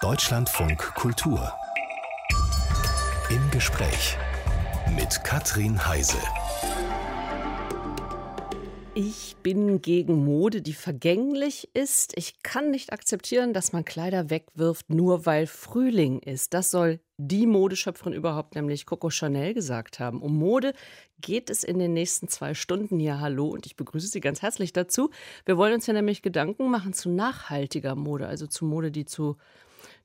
Deutschlandfunk Kultur. Im Gespräch mit Katrin Heise. Ich bin gegen Mode, die vergänglich ist. Ich kann nicht akzeptieren, dass man Kleider wegwirft, nur weil Frühling ist. Das soll die Modeschöpferin überhaupt, nämlich Coco Chanel, gesagt haben. Um Mode geht es in den nächsten zwei Stunden hier. Hallo und ich begrüße Sie ganz herzlich dazu. Wir wollen uns ja nämlich Gedanken machen zu nachhaltiger Mode, also zu Mode, die zu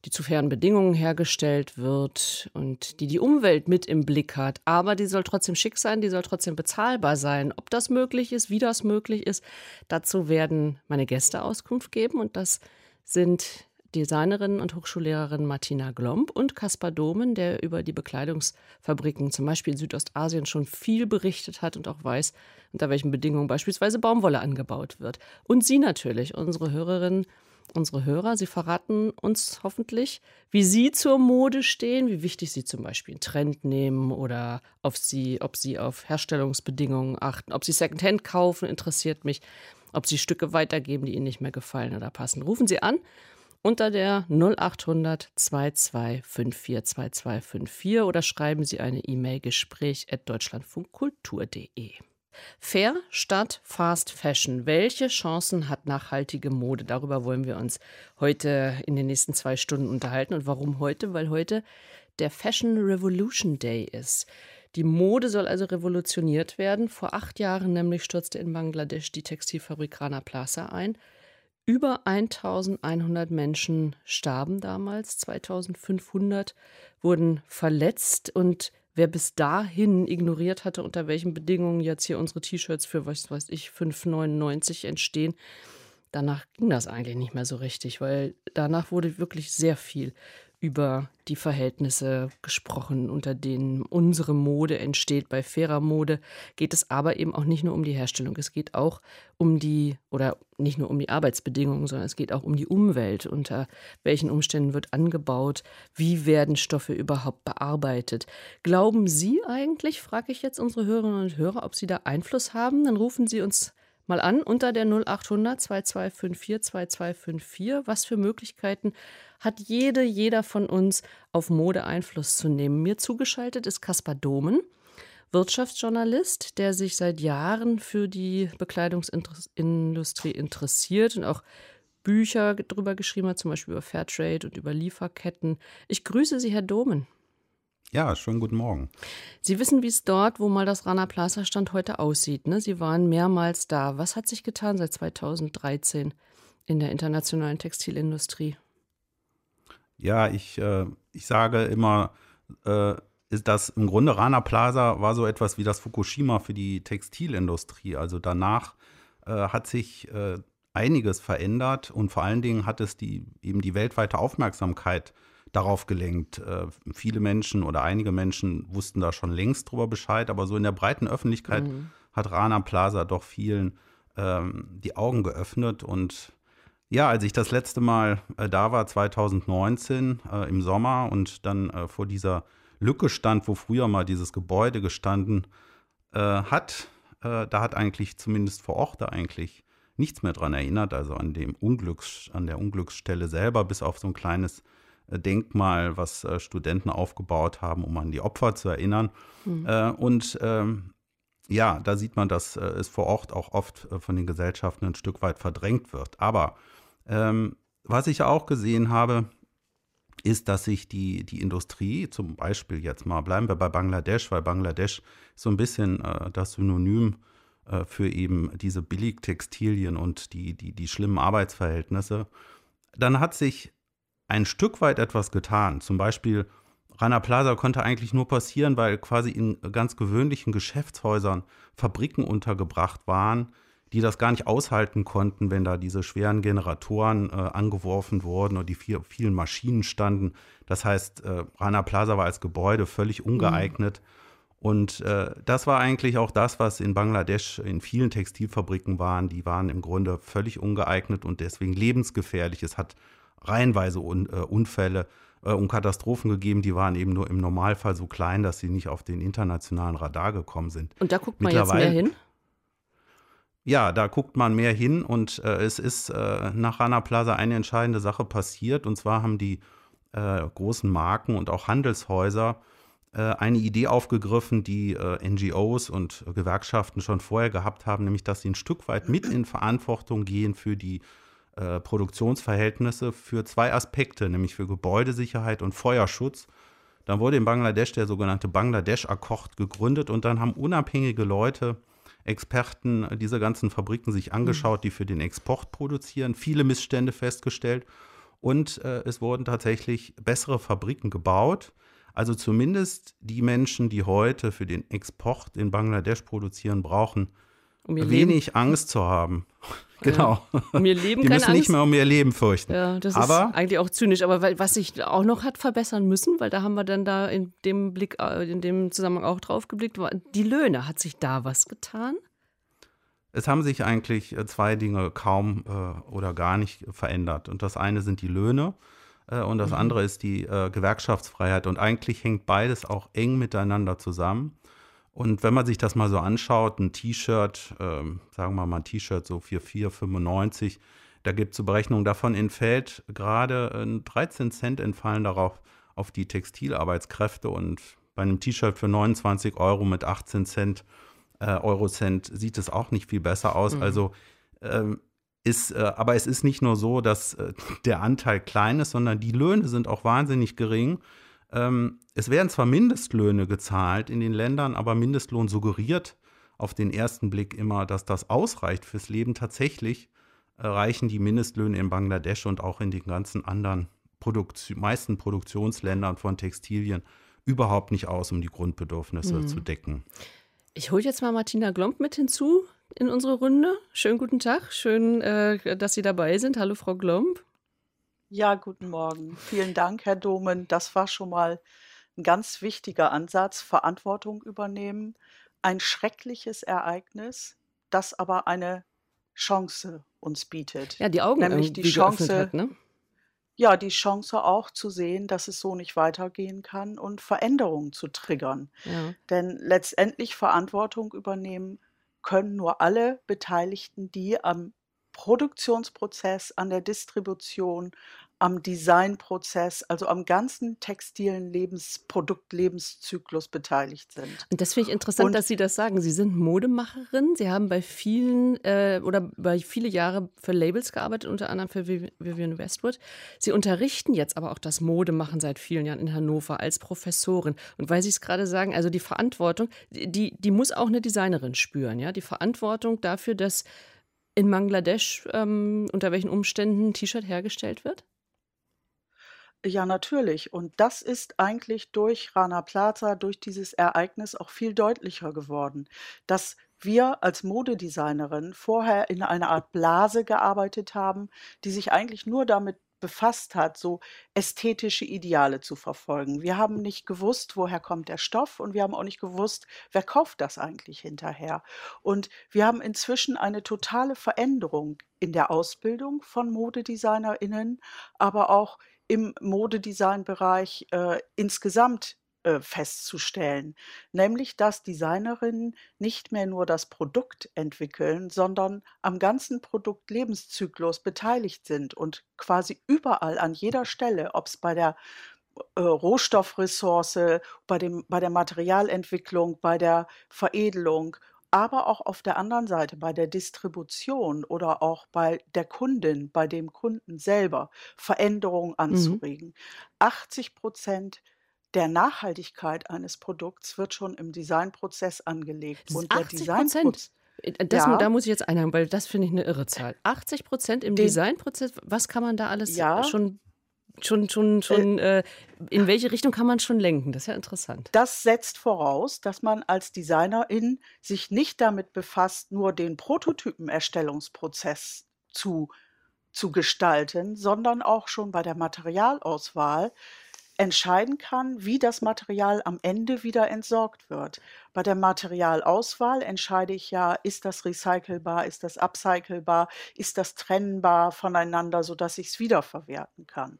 die zu fairen Bedingungen hergestellt wird und die die Umwelt mit im Blick hat. Aber die soll trotzdem schick sein, die soll trotzdem bezahlbar sein. Ob das möglich ist, wie das möglich ist, dazu werden meine Gäste Auskunft geben. Und das sind Designerin und Hochschullehrerin Martina Glomb und Kaspar Domen, der über die Bekleidungsfabriken zum Beispiel in Südostasien schon viel berichtet hat und auch weiß, unter welchen Bedingungen beispielsweise Baumwolle angebaut wird. Und Sie natürlich, unsere Hörerinnen unsere Hörer. Sie verraten uns hoffentlich, wie Sie zur Mode stehen, wie wichtig Sie zum Beispiel einen Trend nehmen oder auf sie, ob Sie auf Herstellungsbedingungen achten, ob Sie Secondhand kaufen, interessiert mich, ob Sie Stücke weitergeben, die Ihnen nicht mehr gefallen oder passen. Rufen Sie an unter der 0800 2254 2254 oder schreiben Sie eine E-Mail gespräch at deutschlandfunkkultur.de. Fair statt Fast Fashion. Welche Chancen hat nachhaltige Mode? Darüber wollen wir uns heute in den nächsten zwei Stunden unterhalten. Und warum heute? Weil heute der Fashion Revolution Day ist. Die Mode soll also revolutioniert werden. Vor acht Jahren nämlich stürzte in Bangladesch die Textilfabrik Rana Plaza ein. Über 1100 Menschen starben damals, 2500 wurden verletzt und wer bis dahin ignoriert hatte, unter welchen Bedingungen jetzt hier unsere T-Shirts für, was weiß ich, 5,99 entstehen, danach ging das eigentlich nicht mehr so richtig, weil danach wurde wirklich sehr viel über die Verhältnisse gesprochen, unter denen unsere Mode entsteht. Bei fairer Mode geht es aber eben auch nicht nur um die Herstellung, es geht auch um die, oder nicht nur um die Arbeitsbedingungen, sondern es geht auch um die Umwelt. Unter welchen Umständen wird angebaut? Wie werden Stoffe überhaupt bearbeitet? Glauben Sie eigentlich, frage ich jetzt unsere Hörerinnen und Hörer, ob Sie da Einfluss haben? Dann rufen Sie uns mal an unter der 0800 2254 2254. Was für Möglichkeiten hat jede, jeder von uns auf Mode Einfluss zu nehmen? Mir zugeschaltet ist Kaspar Domen. Wirtschaftsjournalist, der sich seit Jahren für die Bekleidungsindustrie interessiert und auch Bücher darüber geschrieben hat, zum Beispiel über Fairtrade und über Lieferketten. Ich grüße Sie, Herr Domen. Ja, schönen guten Morgen. Sie wissen, wie es dort, wo mal das Rana Plaza stand, heute aussieht. Ne? Sie waren mehrmals da. Was hat sich getan seit 2013 in der internationalen Textilindustrie? Ja, ich, äh, ich sage immer, äh, ist das im Grunde Rana Plaza war so etwas wie das Fukushima für die Textilindustrie. Also danach äh, hat sich äh, einiges verändert und vor allen Dingen hat es die, eben die weltweite Aufmerksamkeit äh, darauf gelenkt. Äh, viele Menschen oder einige Menschen wussten da schon längst drüber Bescheid, aber so in der breiten Öffentlichkeit mhm. hat Rana Plaza doch vielen ähm, die Augen geöffnet. Und ja, als ich das letzte Mal äh, da war, 2019 äh, im Sommer und dann äh, vor dieser Lücke stand, wo früher mal dieses Gebäude gestanden äh, hat, äh, da hat eigentlich zumindest vor Ort da eigentlich nichts mehr dran erinnert, also an dem Unglücks, an der Unglücksstelle selber, bis auf so ein kleines Denkmal, was äh, Studenten aufgebaut haben, um an die Opfer zu erinnern. Mhm. und ähm, ja, da sieht man, dass es vor Ort auch oft von den Gesellschaften ein Stück weit verdrängt wird. Aber ähm, was ich auch gesehen habe, ist, dass sich die, die Industrie, zum Beispiel jetzt mal, bleiben wir bei Bangladesch, weil Bangladesch so ein bisschen äh, das Synonym äh, für eben diese Billigtextilien und die, die, die schlimmen Arbeitsverhältnisse. Dann hat sich ein Stück weit etwas getan. Zum Beispiel Rana Plaza konnte eigentlich nur passieren, weil quasi in ganz gewöhnlichen Geschäftshäusern Fabriken untergebracht waren, die das gar nicht aushalten konnten, wenn da diese schweren Generatoren äh, angeworfen wurden und die vier, vielen Maschinen standen. Das heißt, äh, Rana Plaza war als Gebäude völlig ungeeignet. Mhm. Und äh, das war eigentlich auch das, was in Bangladesch in vielen Textilfabriken waren. Die waren im Grunde völlig ungeeignet und deswegen lebensgefährlich. Es hat reihenweise Un äh, Unfälle äh, und Katastrophen gegeben, die waren eben nur im Normalfall so klein, dass sie nicht auf den internationalen Radar gekommen sind. Und da guckt man jetzt mehr hin? Ja, da guckt man mehr hin und äh, es ist äh, nach Rana Plaza eine entscheidende Sache passiert und zwar haben die äh, großen Marken und auch Handelshäuser äh, eine Idee aufgegriffen, die NGOs und Gewerkschaften schon vorher gehabt haben, nämlich dass sie ein Stück weit mit in Verantwortung gehen für die äh, Produktionsverhältnisse für zwei Aspekte, nämlich für Gebäudesicherheit und Feuerschutz. Dann wurde in Bangladesch der sogenannte Bangladesch-Akkord gegründet und dann haben unabhängige Leute, Experten diese ganzen Fabriken sich angeschaut, die für den Export produzieren, viele Missstände festgestellt und äh, es wurden tatsächlich bessere Fabriken gebaut. Also zumindest die Menschen, die heute für den Export in Bangladesch produzieren, brauchen um wenig Leben. Angst zu haben. Genau. Um ihr Leben Die müssen Angst. nicht mehr um ihr Leben fürchten. Ja, das aber, ist eigentlich auch zynisch. Aber was sich auch noch hat verbessern müssen, weil da haben wir dann da in dem Blick, äh, in dem Zusammenhang auch drauf geblickt, die Löhne. Hat sich da was getan? Es haben sich eigentlich äh, zwei Dinge kaum äh, oder gar nicht verändert. Und das eine sind die Löhne äh, und das mhm. andere ist die äh, Gewerkschaftsfreiheit. Und eigentlich hängt beides auch eng miteinander zusammen. Und wenn man sich das mal so anschaut, ein T-Shirt, ähm, sagen wir mal ein T-Shirt so für 4,95, da gibt es so Berechnungen, davon entfällt gerade 13 Cent entfallen darauf auf die Textilarbeitskräfte und bei einem T-Shirt für 29 Euro mit 18 Cent äh, Eurocent sieht es auch nicht viel besser aus. Mhm. Also ähm, ist, äh, aber es ist nicht nur so, dass äh, der Anteil klein ist, sondern die Löhne sind auch wahnsinnig gering. Ähm, es werden zwar Mindestlöhne gezahlt in den Ländern, aber Mindestlohn suggeriert auf den ersten Blick immer, dass das ausreicht fürs Leben. Tatsächlich äh, reichen die Mindestlöhne in Bangladesch und auch in den ganzen anderen Produkt meisten Produktionsländern von Textilien überhaupt nicht aus, um die Grundbedürfnisse mhm. zu decken. Ich hole jetzt mal Martina Glomp mit hinzu in unsere Runde. Schönen guten Tag, schön, äh, dass Sie dabei sind. Hallo, Frau Glomp. Ja, guten Morgen. Vielen Dank, Herr Domen. Das war schon mal ein ganz wichtiger Ansatz, Verantwortung übernehmen. Ein schreckliches Ereignis, das aber eine Chance uns bietet. Ja, die Augen nämlich die Chance, hat, ne? ja, die Chance auch zu sehen, dass es so nicht weitergehen kann und Veränderungen zu triggern. Ja. Denn letztendlich Verantwortung übernehmen können nur alle Beteiligten, die am Produktionsprozess, an der Distribution, am Designprozess, also am ganzen textilen Lebensprodukt, Lebenszyklus beteiligt sind. Und das finde ich interessant, Und, dass Sie das sagen. Sie sind Modemacherin. Sie haben bei vielen äh, oder bei viele Jahre für Labels gearbeitet, unter anderem für Vivienne Westwood. Sie unterrichten jetzt aber auch das Modemachen seit vielen Jahren in Hannover als Professorin. Und weil Sie es gerade sagen, also die Verantwortung, die, die muss auch eine Designerin spüren, ja, die Verantwortung dafür, dass in Bangladesch ähm, unter welchen Umständen ein T-Shirt hergestellt wird? Ja, natürlich. Und das ist eigentlich durch Rana Plaza, durch dieses Ereignis auch viel deutlicher geworden, dass wir als Modedesignerin vorher in einer Art Blase gearbeitet haben, die sich eigentlich nur damit befasst hat, so ästhetische Ideale zu verfolgen. Wir haben nicht gewusst, woher kommt der Stoff und wir haben auch nicht gewusst, wer kauft das eigentlich hinterher. Und wir haben inzwischen eine totale Veränderung in der Ausbildung von Modedesignerinnen, aber auch im Modedesign-Bereich äh, insgesamt äh, festzustellen, nämlich dass Designerinnen nicht mehr nur das Produkt entwickeln, sondern am ganzen Produktlebenszyklus beteiligt sind und quasi überall an jeder Stelle, ob es bei der äh, Rohstoffressource, bei, dem, bei der Materialentwicklung, bei der Veredelung aber auch auf der anderen Seite bei der Distribution oder auch bei der Kundin, bei dem Kunden selber Veränderungen Mhm. anzuregen. 80 Prozent der Nachhaltigkeit eines Produkts wird schon im Designprozess angelegt. Und der 80 Designprozess. Äh, das, ja. Da muss ich jetzt einhaken, weil das finde ich eine irre Zahl. 80 Prozent im Den, Designprozess, was kann man da alles ja, schon schon, schon, schon, äh, äh, in welche Richtung kann man schon lenken? Das ist ja interessant. Das setzt voraus, dass man als Designerin sich nicht damit befasst, nur den Prototypenerstellungsprozess zu, zu gestalten, sondern auch schon bei der Materialauswahl entscheiden kann, wie das Material am Ende wieder entsorgt wird. Bei der Materialauswahl entscheide ich ja, ist das recycelbar, ist das upcyclebar, ist das trennbar voneinander, sodass ich es wiederverwerten kann.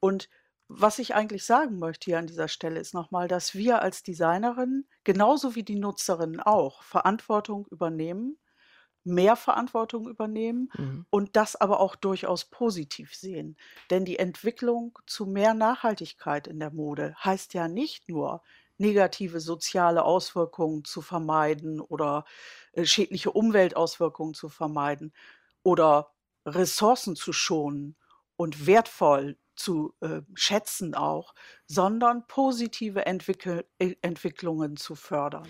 Und was ich eigentlich sagen möchte hier an dieser Stelle ist nochmal, dass wir als Designerin genauso wie die Nutzerinnen auch Verantwortung übernehmen mehr Verantwortung übernehmen Mhm. und das aber auch durchaus positiv sehen. Denn die Entwicklung zu mehr Nachhaltigkeit in der Mode heißt ja nicht nur, negative soziale Auswirkungen zu vermeiden oder äh, schädliche Umweltauswirkungen zu vermeiden oder Ressourcen zu schonen und wertvoll zu äh, schätzen auch, sondern positive Entwickel äh, Entwicklungen zu fördern.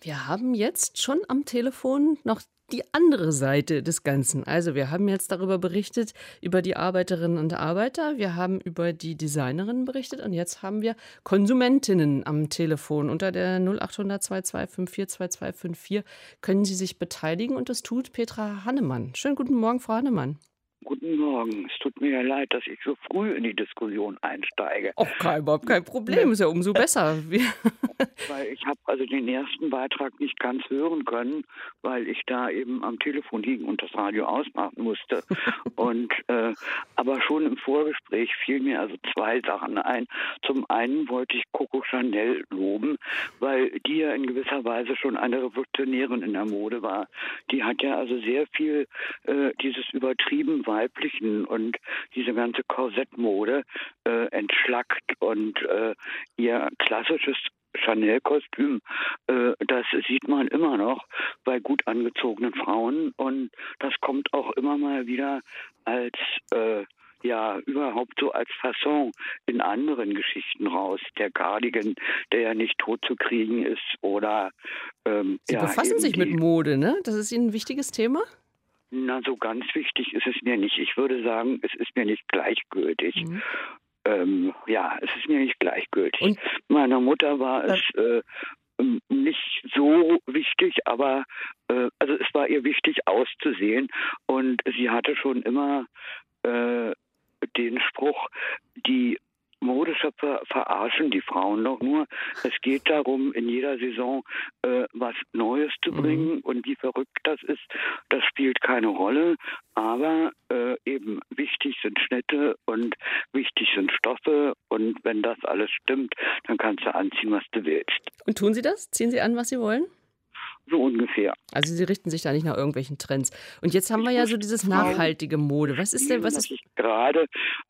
Wir haben jetzt schon am Telefon noch die andere Seite des Ganzen. Also wir haben jetzt darüber berichtet, über die Arbeiterinnen und Arbeiter, wir haben über die Designerinnen berichtet und jetzt haben wir Konsumentinnen am Telefon. Unter der 0800 2254 2254 können Sie sich beteiligen und das tut Petra Hannemann. Schönen guten Morgen, Frau Hannemann. Guten Morgen. Es tut mir ja leid, dass ich so früh in die Diskussion einsteige. Auch kein, überhaupt kein Problem, ist ja umso besser. Weil ich habe also den ersten Beitrag nicht ganz hören können, weil ich da eben am Telefon hing und das Radio ausmachen musste. und äh, aber schon im Vorgespräch fielen mir also zwei Sachen ein. Zum einen wollte ich Coco Chanel loben, weil die ja in gewisser Weise schon eine Revolutionärin in der Mode war. Die hat ja also sehr viel äh, dieses übertrieben weiblichen und diese ganze Korsettmode äh, entschlackt und äh, ihr klassisches Chanel-Kostüm, äh, das sieht man immer noch bei gut angezogenen Frauen und das kommt auch immer mal wieder als äh, ja überhaupt so als Fasson in anderen Geschichten raus. Der Cardigan, der ja nicht tot zu kriegen ist oder ähm, Sie ja, befassen sich mit Mode, ne? Das ist Ihnen ein wichtiges Thema? Na, so ganz wichtig ist es mir nicht. Ich würde sagen, es ist mir nicht gleichgültig. Mhm. Ähm, ja, es ist mir nicht gleichgültig. Und- Meiner Mutter war es äh, ähm, nicht so wichtig, aber äh, also es war ihr wichtig auszusehen und sie hatte schon immer äh, den Spruch, die Modeschöpfer verarschen die Frauen doch nur. Es geht darum, in jeder Saison äh, was Neues zu Mhm. bringen und wie verrückt das ist, das spielt keine Rolle. Aber äh, eben wichtig sind Schnitte und wichtig sind Stoffe und wenn das alles stimmt, dann kannst du anziehen, was du willst. Und tun Sie das? Ziehen Sie an, was Sie wollen? So ungefähr. Also Sie richten sich da nicht nach irgendwelchen Trends. Und jetzt haben wir ja so dieses nachhaltige Mode. Was ist denn, was dass ist ich gerade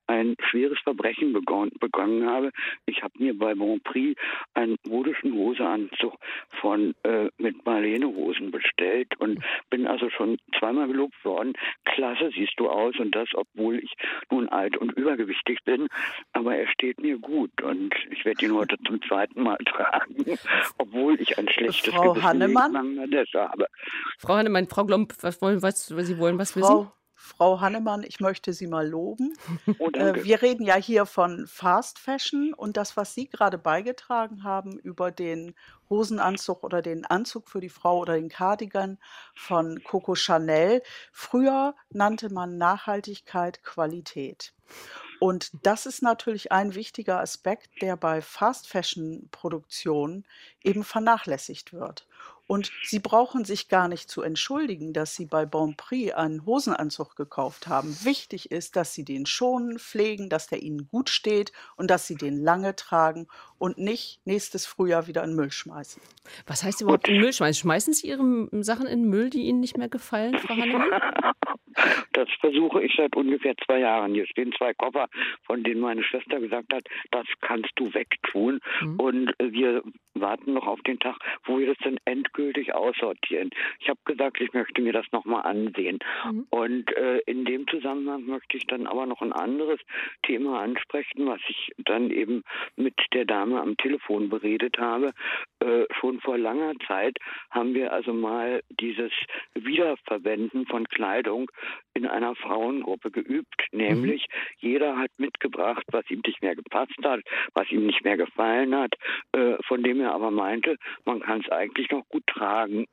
ein schweres Verbrechen begonnen, begangen habe. Ich habe mir bei Bonprix einen modischen Hoseanzug von äh, mit Marlene Hosen bestellt und bin also schon zweimal gelobt worden. Klasse siehst du aus und das, obwohl ich nun alt und übergewichtig bin. Aber er steht mir gut und ich werde ihn heute zum zweiten Mal tragen, obwohl ich ein schlechtes Frau Gewissen Hannemann? Bangladesch habe. Frau Hannemann, Frau Glomp, was wollen, was, Sie wollen was wissen? Frau, Frau Hannemann, ich möchte Sie mal loben. Oh, Äh, wir reden ja hier von Fast Fashion und das, was Sie gerade beigetragen haben über den Hosenanzug oder den Anzug für die Frau oder den Cardigan von Coco Chanel. Früher nannte man Nachhaltigkeit Qualität. Und das ist natürlich ein wichtiger Aspekt, der bei Fast Fashion Produktionen eben vernachlässigt wird. Und Sie brauchen sich gar nicht zu entschuldigen, dass Sie bei Bonprix einen Hosenanzug gekauft haben. Wichtig ist, dass Sie den schonen, pflegen, dass der Ihnen gut steht und dass Sie den lange tragen und nicht nächstes Frühjahr wieder in den Müll schmeißen. Was heißt überhaupt in den Müll schmeißen? Schmeißen Sie Ihre Sachen in den Müll, die Ihnen nicht mehr gefallen, Frau Hannemann? Das versuche ich seit ungefähr zwei Jahren. Hier stehen zwei Koffer, von denen meine Schwester gesagt hat, das kannst du wegtun. Mhm. Und äh, wir warten noch auf den Tag, wo wir das dann endgültig aussortieren. Ich habe gesagt, ich möchte mir das nochmal ansehen. Mhm. Und äh, in dem Zusammenhang möchte ich dann aber noch ein anderes Thema ansprechen, was ich dann eben mit der Dame am Telefon beredet habe. Äh, schon vor langer Zeit haben wir also mal dieses Wiederverwenden von Kleidung in einer Frauengruppe geübt, nämlich jeder hat mitgebracht, was ihm nicht mehr gepasst hat, was ihm nicht mehr gefallen hat, äh, von dem er aber meinte, man kann es eigentlich noch gut tragen.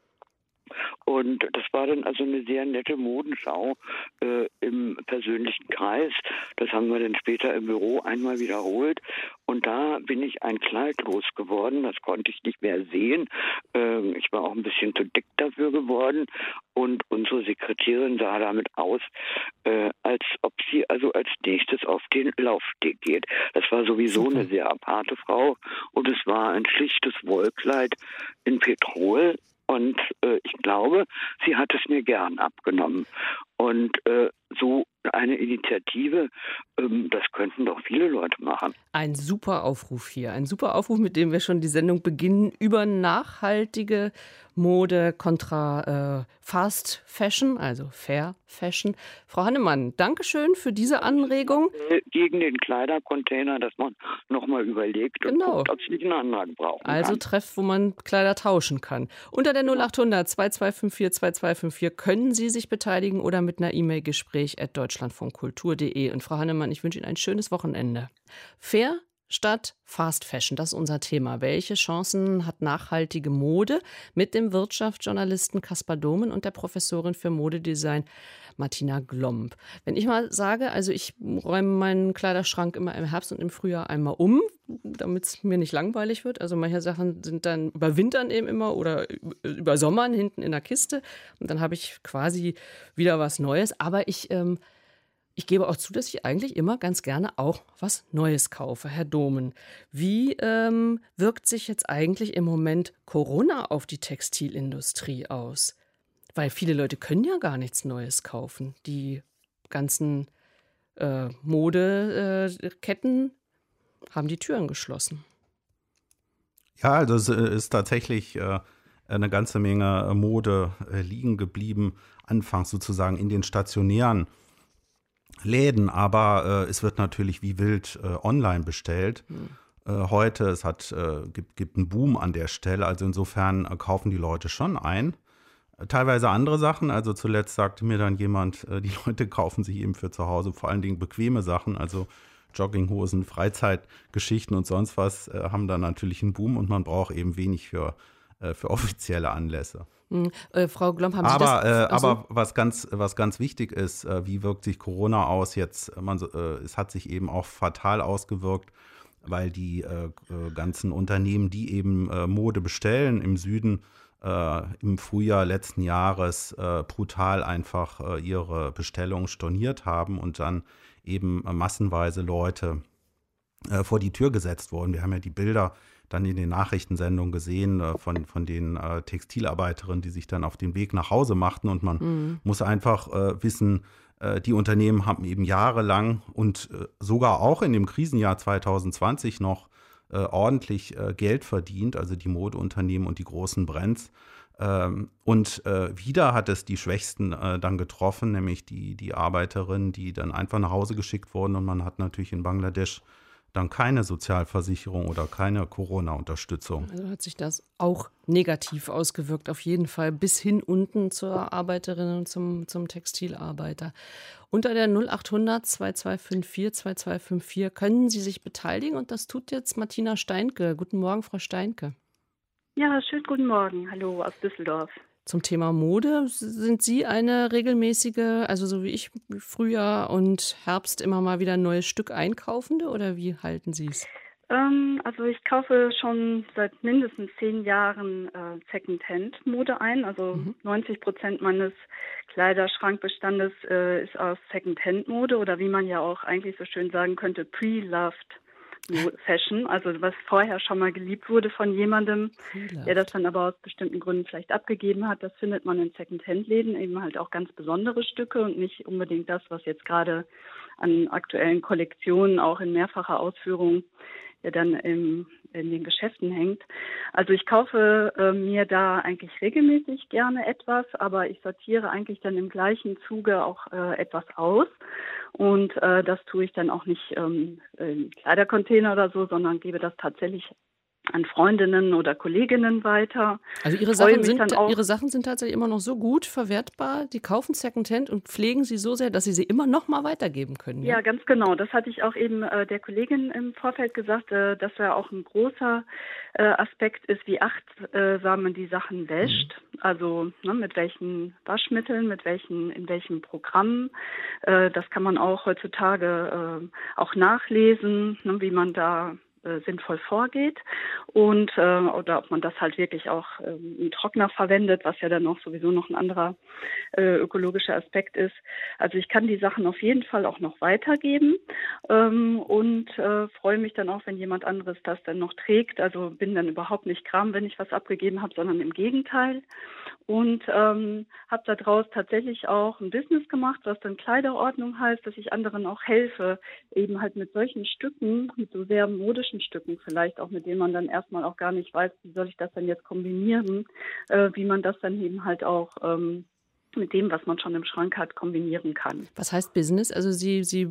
Und das war dann also eine sehr nette Modenschau äh, im persönlichen Kreis. Das haben wir dann später im Büro einmal wiederholt. Und da bin ich ein Kleid losgeworden. Das konnte ich nicht mehr sehen. Ähm, ich war auch ein bisschen zu dick dafür geworden. Und unsere Sekretärin sah damit aus, äh, als ob sie also als nächstes auf den Laufsteg geht. Das war sowieso eine sehr aparte Frau. Und es war ein schlichtes Wollkleid in Petrol Und äh, ich glaube, sie hat es mir gern abgenommen. Und äh, so eine Initiative, ähm, das könnten doch viele Leute machen. Ein super Aufruf hier, ein super Aufruf, mit dem wir schon die Sendung beginnen, über nachhaltige Mode kontra äh, Fast Fashion, also Fair Fashion. Frau Hannemann, Dankeschön für diese Anregung. Gegen den Kleidercontainer, dass man nochmal überlegt genau. und guckt, ob es nicht einen anderen braucht. Also Treff, wo man Kleider tauschen kann. Unter der 0800 2254 2254 können Sie sich beteiligen oder mit einer E-Mail Gespräch at deutschlandfunkkultur.de. Und Frau Hannemann, ich wünsche Ihnen ein schönes Wochenende. Fair statt Fast Fashion. Das ist unser Thema. Welche Chancen hat nachhaltige Mode mit dem Wirtschaftsjournalisten Kaspar Domen und der Professorin für Modedesign Martina Glomb? Wenn ich mal sage, also ich räume meinen Kleiderschrank immer im Herbst und im Frühjahr einmal um, damit es mir nicht langweilig wird. Also manche Sachen sind dann überwintern eben immer oder über Sommern hinten in der Kiste und dann habe ich quasi wieder was Neues. Aber ich ähm, ich gebe auch zu, dass ich eigentlich immer ganz gerne auch was Neues kaufe, Herr Domen. Wie ähm, wirkt sich jetzt eigentlich im Moment Corona auf die Textilindustrie aus? Weil viele Leute können ja gar nichts Neues kaufen. Die ganzen äh, Modeketten äh, haben die Türen geschlossen. Ja, also es äh, ist tatsächlich äh, eine ganze Menge Mode äh, liegen geblieben, anfangs sozusagen in den stationären Läden, aber äh, es wird natürlich wie wild äh, online bestellt. Äh, heute, es hat, äh, gibt, gibt einen Boom an der Stelle, also insofern äh, kaufen die Leute schon ein. Äh, teilweise andere Sachen, also zuletzt sagte mir dann jemand, die Leute kaufen sich eben für zu Hause vor allen Dingen bequeme Sachen, also Jogginghosen, Freizeitgeschichten und sonst was haben dann natürlich einen Boom und man braucht eben wenig für, für offizielle Anlässe. Hm, äh, Frau Glomb, haben aber, Sie das? Äh, also aber was ganz, was ganz wichtig ist, äh, wie wirkt sich Corona aus jetzt? Man, äh, es hat sich eben auch fatal ausgewirkt, weil die äh, äh, ganzen Unternehmen, die eben Mode bestellen im Süden, im Frühjahr letzten Jahres brutal einfach ihre Bestellungen storniert haben und dann eben massenweise Leute vor die Tür gesetzt wurden. Wir haben ja die Bilder dann in den Nachrichtensendungen gesehen äh, von, von den äh, Textilarbeiterinnen, die sich dann auf den Weg nach Hause machten. Und man mhm. muss einfach äh, wissen, äh, die Unternehmen haben eben jahrelang und äh, sogar auch in dem Krisenjahr 2020 noch äh, ordentlich Geld verdient, also die Modeunternehmen und die großen Brands. Ähm, und wieder hat es die Schwächsten dann getroffen, nämlich die, die Arbeiterinnen, die dann einfach nach Hause geschickt wurden. Und man hat natürlich in Bangladesch dann keine Sozialversicherung oder keine Corona-Unterstützung. Also hat sich das auch negativ ausgewirkt, auf jeden Fall bis hin unten zur Arbeiterin und zum, zum Textilarbeiter. Unter der 0800 2254 2254 können Sie sich beteiligen und das tut jetzt Martina Steinke. Guten Morgen, Frau Steinke. Ja, schönen guten Morgen. Hallo aus Düsseldorf. Zum Thema Mode sind Sie eine regelmäßige, also so wie ich Frühjahr und Herbst immer mal wieder ein neues Stück einkaufende oder wie halten Sie es? Ähm, also ich kaufe schon seit mindestens zehn Jahren äh, Secondhand-Mode ein. Also mhm. 90 Prozent meines Kleiderschrankbestandes äh, ist aus Secondhand-Mode oder wie man ja auch eigentlich so schön sagen könnte, pre-loved Fashion, also was vorher schon mal geliebt wurde von jemandem, Vielleicht. der das dann aber aus bestimmten Gründen vielleicht abgegeben hat. Das findet man in Secondhand-Läden eben halt auch ganz besondere Stücke und nicht unbedingt das, was jetzt gerade an aktuellen Kollektionen auch in mehrfacher Ausführung ja dann im, in den Geschäften hängt. Also ich kaufe äh, mir da eigentlich regelmäßig gerne etwas, aber ich sortiere eigentlich dann im gleichen Zuge auch äh, etwas aus und äh, das tue ich dann auch nicht ähm, in Kleidercontainer oder so, sondern gebe das tatsächlich an Freundinnen oder Kolleginnen weiter. Also ihre Sachen, sind, ihre Sachen sind tatsächlich immer noch so gut verwertbar, die kaufen Secondhand und pflegen sie so sehr, dass sie sie immer noch mal weitergeben können. Ja, ja ganz genau. Das hatte ich auch eben äh, der Kollegin im Vorfeld gesagt, äh, dass ja auch ein großer äh, Aspekt ist, wie achtsam man die Sachen wäscht. Mhm. Also ne, mit welchen Waschmitteln, mit welchen, in welchem Programm. Äh, das kann man auch heutzutage äh, auch nachlesen, ne, wie man da äh, sinnvoll vorgeht und äh, oder ob man das halt wirklich auch ähm, im Trockner verwendet, was ja dann noch sowieso noch ein anderer äh, ökologischer Aspekt ist. Also ich kann die Sachen auf jeden Fall auch noch weitergeben ähm, und äh, freue mich dann auch, wenn jemand anderes das dann noch trägt. Also bin dann überhaupt nicht kram, wenn ich was abgegeben habe, sondern im Gegenteil und ähm, habe daraus tatsächlich auch ein Business gemacht, was dann Kleiderordnung heißt, dass ich anderen auch helfe, eben halt mit solchen Stücken, mit so sehr modischen Stücken vielleicht auch, mit denen man dann erstmal auch gar nicht weiß, wie soll ich das denn jetzt kombinieren, äh, wie man das dann eben halt auch ähm, mit dem, was man schon im Schrank hat, kombinieren kann. Was heißt Business? Also Sie, Sie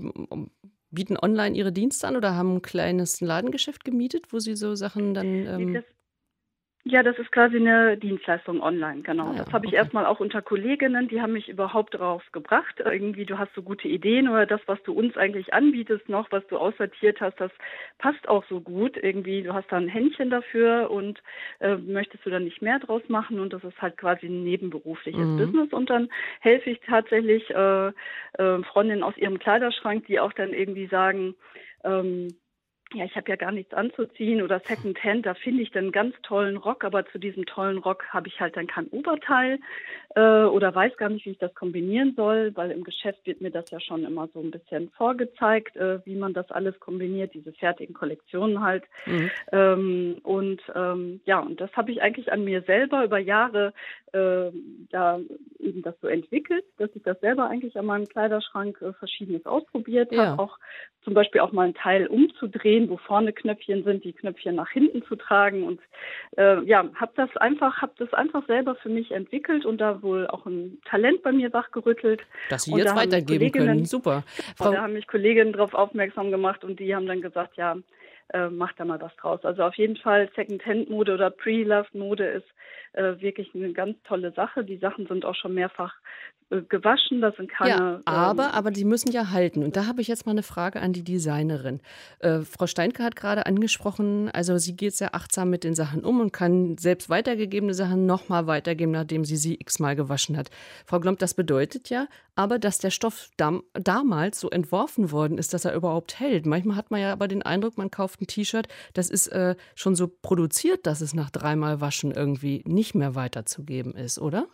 bieten online Ihre Dienste an oder haben ein kleines Ladengeschäft gemietet, wo Sie so Sachen dann. Ähm das, ja, das ist quasi eine Dienstleistung online, genau. Ah, ja, das habe ich okay. erstmal auch unter Kolleginnen, die haben mich überhaupt drauf gebracht. Irgendwie, du hast so gute Ideen oder das, was du uns eigentlich anbietest, noch, was du aussortiert hast, das passt auch so gut. Irgendwie, du hast da ein Händchen dafür und äh, möchtest du dann nicht mehr draus machen und das ist halt quasi ein nebenberufliches mhm. Business. Und dann helfe ich tatsächlich äh, äh, Freundinnen aus ihrem Kleiderschrank, die auch dann irgendwie sagen, ähm, ja, ich habe ja gar nichts anzuziehen oder Secondhand, da finde ich dann einen ganz tollen Rock, aber zu diesem tollen Rock habe ich halt dann kein Oberteil äh, oder weiß gar nicht, wie ich das kombinieren soll, weil im Geschäft wird mir das ja schon immer so ein bisschen vorgezeigt, äh, wie man das alles kombiniert, diese fertigen Kollektionen halt. Mhm. Ähm, und ähm, ja, und das habe ich eigentlich an mir selber über Jahre äh, da eben das so entwickelt, dass ich das selber eigentlich an meinem Kleiderschrank äh, verschiedenes ausprobiert ja. habe, auch zum Beispiel auch mal ein Teil umzudrehen, wo vorne Knöpfchen sind, die Knöpfchen nach hinten zu tragen und äh, ja, habe das einfach, habe das einfach selber für mich entwickelt und da wohl auch ein Talent bei mir wachgerüttelt. Dass Sie jetzt da weitergeben können, super. Frau da haben mich Kolleginnen darauf aufmerksam gemacht und die haben dann gesagt, ja, äh, macht da mal was draus. Also auf jeden Fall Second-Hand-Mode oder Pre-Loved-Mode ist äh, wirklich eine ganz tolle Sache. Die Sachen sind auch schon mehrfach gewaschen, das sind keine. Ja, aber, ähm, aber die müssen ja halten. Und da habe ich jetzt mal eine Frage an die Designerin. Äh, Frau Steinke hat gerade angesprochen, also sie geht sehr achtsam mit den Sachen um und kann selbst weitergegebene Sachen nochmal weitergeben, nachdem sie sie x-mal gewaschen hat. Frau Glomp, das bedeutet ja aber, dass der Stoff dam damals so entworfen worden ist, dass er überhaupt hält. Manchmal hat man ja aber den Eindruck, man kauft ein T-Shirt, das ist äh, schon so produziert, dass es nach dreimal Waschen irgendwie nicht mehr weiterzugeben ist, oder?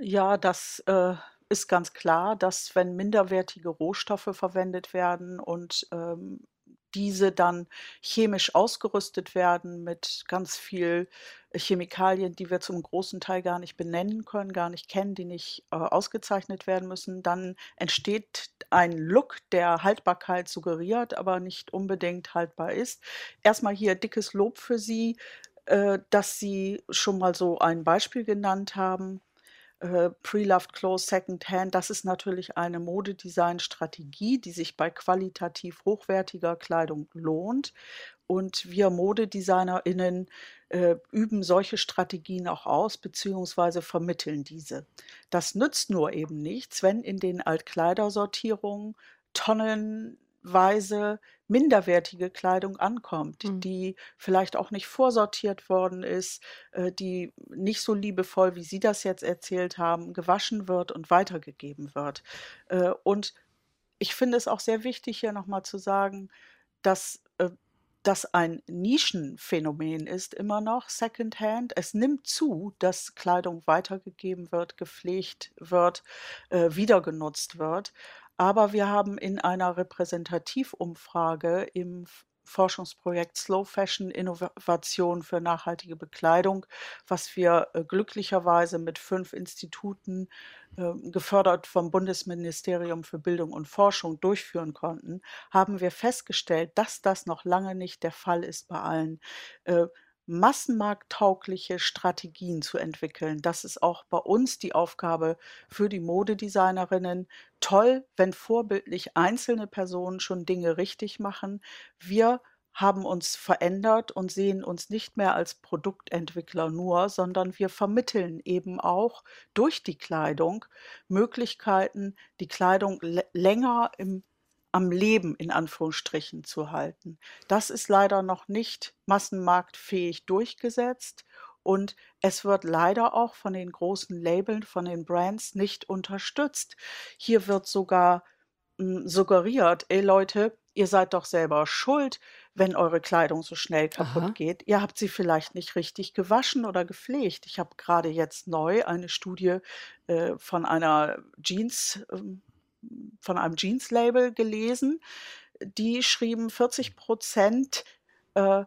Ja, das äh, ist ganz klar, dass wenn minderwertige Rohstoffe verwendet werden und ähm, diese dann chemisch ausgerüstet werden mit ganz viel Chemikalien, die wir zum großen Teil gar nicht benennen können, gar nicht kennen, die nicht äh, ausgezeichnet werden müssen, dann entsteht ein Look, der Haltbarkeit suggeriert, aber nicht unbedingt haltbar ist. Erstmal hier dickes Lob für Sie, äh, dass Sie schon mal so ein Beispiel genannt haben äh, Pre-Loved Clothes Secondhand, das ist natürlich eine Modedesign-Strategie, die sich bei qualitativ hochwertiger Kleidung lohnt. Und wir ModedesignerInnen äh, üben solche Strategien auch aus, beziehungsweise vermitteln diese. Das nützt nur eben nichts, wenn in den Altkleidersortierungen Tonnen Weise minderwertige Kleidung ankommt, mhm. die vielleicht auch nicht vorsortiert worden ist, äh, die nicht so liebevoll, wie Sie das jetzt erzählt haben, gewaschen wird und weitergegeben wird. Äh, und ich finde es auch sehr wichtig, hier nochmal zu sagen, dass äh, das ein Nischenphänomen ist immer noch, Secondhand. Es nimmt zu, dass Kleidung weitergegeben wird, gepflegt wird, äh, wieder genutzt wird. Aber wir haben in einer Repräsentativumfrage im Forschungsprojekt Slow Fashion Innovation für nachhaltige Bekleidung, was wir äh, glücklicherweise mit fünf Instituten äh, gefördert vom Bundesministerium für Bildung und Forschung durchführen konnten, haben wir festgestellt, dass das noch lange nicht der Fall ist bei allen. Massenmarkttaugliche Strategien zu entwickeln. Das ist auch bei uns die Aufgabe für die Modedesignerinnen. Toll, wenn vorbildlich einzelne Personen schon Dinge richtig machen. Wir haben uns verändert und sehen uns nicht mehr als Produktentwickler nur, sondern wir vermitteln eben auch durch die Kleidung Möglichkeiten, die Kleidung länger im am Leben in Anführungsstrichen zu halten. Das ist leider noch nicht massenmarktfähig durchgesetzt und es wird leider auch von den großen Labeln, von den Brands nicht unterstützt. Hier wird sogar hm, suggeriert, ey Leute, ihr seid doch selber schuld, wenn eure Kleidung so schnell kaputt Aha. geht. Ihr habt sie vielleicht nicht richtig gewaschen oder gepflegt. Ich habe gerade jetzt neu eine Studie äh, von einer Jeans, ähm, von einem Jeans-Label gelesen. Die schrieben 40 Prozent äh,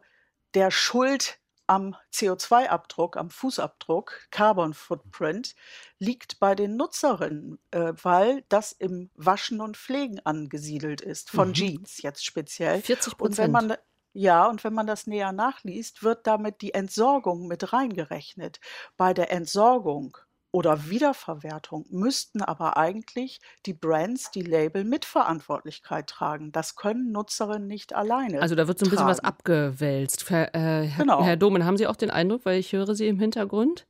der Schuld am CO2-Abdruck, am Fußabdruck, Carbon Footprint, liegt bei den Nutzerinnen, äh, weil das im Waschen und Pflegen angesiedelt ist, von Mhm. Jeans jetzt speziell. 40 Und wenn man, Prozent. ja, und wenn man das näher nachliest, wird damit die Entsorgung mit reingerechnet. Bei der Entsorgung oder Wiederverwertung müssten aber eigentlich die Brands, die Label Mitverantwortlichkeit tragen. Das können Nutzerinnen nicht alleine Also da wird so ein bisschen was tragen. abgewälzt. Herr, äh, Herr, Genau. Herr Domen, haben Sie auch den Eindruck, weil ich höre Sie im Hintergrund?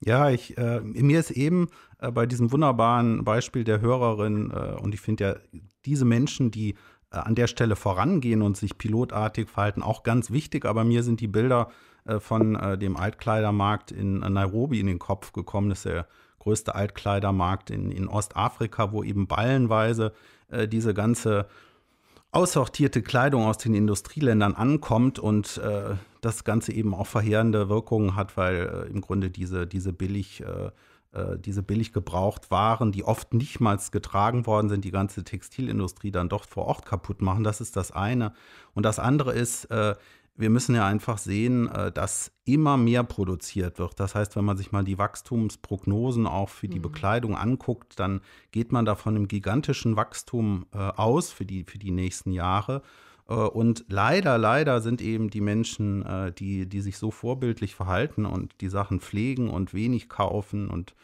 Ja, ich, äh, mir ist eben äh, bei diesem wunderbaren Beispiel der Hörerin, äh, und ich finde ja, diese Menschen, die äh, an der Stelle vorangehen und sich pilotartig verhalten, auch ganz wichtig. Aber mir sind die Bilder äh, von äh, dem Altkleidermarkt in äh, Nairobi in den Kopf gekommen. Das ist der größte Altkleidermarkt in, in Ostafrika, wo eben ballenweise äh, diese ganze aussortierte Kleidung aus den Industrieländern ankommt und äh, das Ganze eben auch verheerende Wirkungen hat, weil äh, im Grunde diese, diese billig äh, äh, diese billig gebraucht Waren, die oft nicht mal getragen worden sind, die ganze Textilindustrie dann doch vor Ort kaputt machen. Das ist das eine. Und das andere ist, äh, wir müssen ja einfach sehen, äh, dass immer mehr produziert wird. Das heißt, wenn man sich mal die Wachstumsprognosen auch für die Mhm. Bekleidung anguckt, dann geht man da von einem gigantischen Wachstum äh, aus für die, für die nächsten Jahre. Äh, Und leider, leider sind eben die Menschen, äh, die, die sich so vorbildlich verhalten und die Sachen pflegen und wenig kaufen und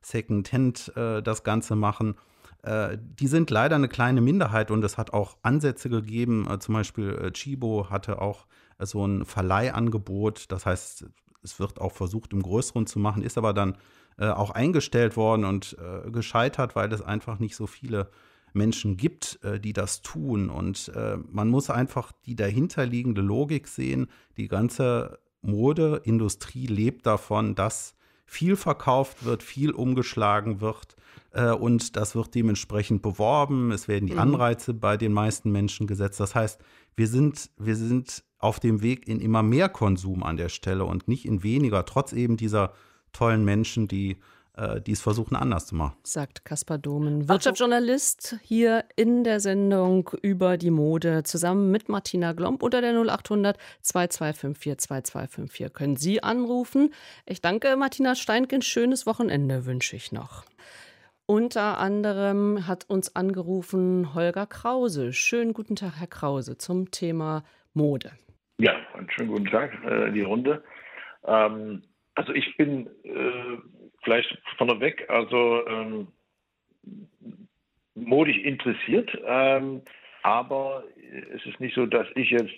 Secondhand äh, das Ganze machen, die sind leider eine kleine Minderheit und es hat auch Ansätze gegeben. Zum Beispiel Chibo hatte auch so ein Verleihangebot. Das heißt, es wird auch versucht, im Größeren zu machen, ist aber dann auch eingestellt worden und gescheitert, weil es einfach nicht so viele Menschen gibt, äh, die das tun. Und äh, man muss einfach die dahinterliegende Logik sehen. Die ganze Modeindustrie lebt davon, dass viel verkauft wird, viel umgeschlagen wird. Äh, und das wird dementsprechend beworben. Es werden die Mhm. Anreize bei den meisten Menschen gesetzt. Das heißt, wir sind, wir sind auf dem Weg in immer mehr Konsum an der Stelle und nicht in weniger, trotz eben dieser tollen Menschen, die die es versuchen, anders zu machen. sagt Kaspar Domen, Wirtschaftsjournalist hier in der Sendung über die Mode zusammen mit Martina Glomb unter der 0800 2254 2254 können Sie anrufen. Ich danke Martina Steinke, ein schönes Wochenende wünsche ich noch. Unter anderem hat uns angerufen Holger Krause. Schönen guten Tag, Herr Krause, zum Thema Mode. Ja, einen schönen guten Tag äh, in die Runde. Ähm, also ich bin äh, vielleicht vorneweg, also ähm, modisch interessiert, ähm, aber es ist nicht so, dass ich jetzt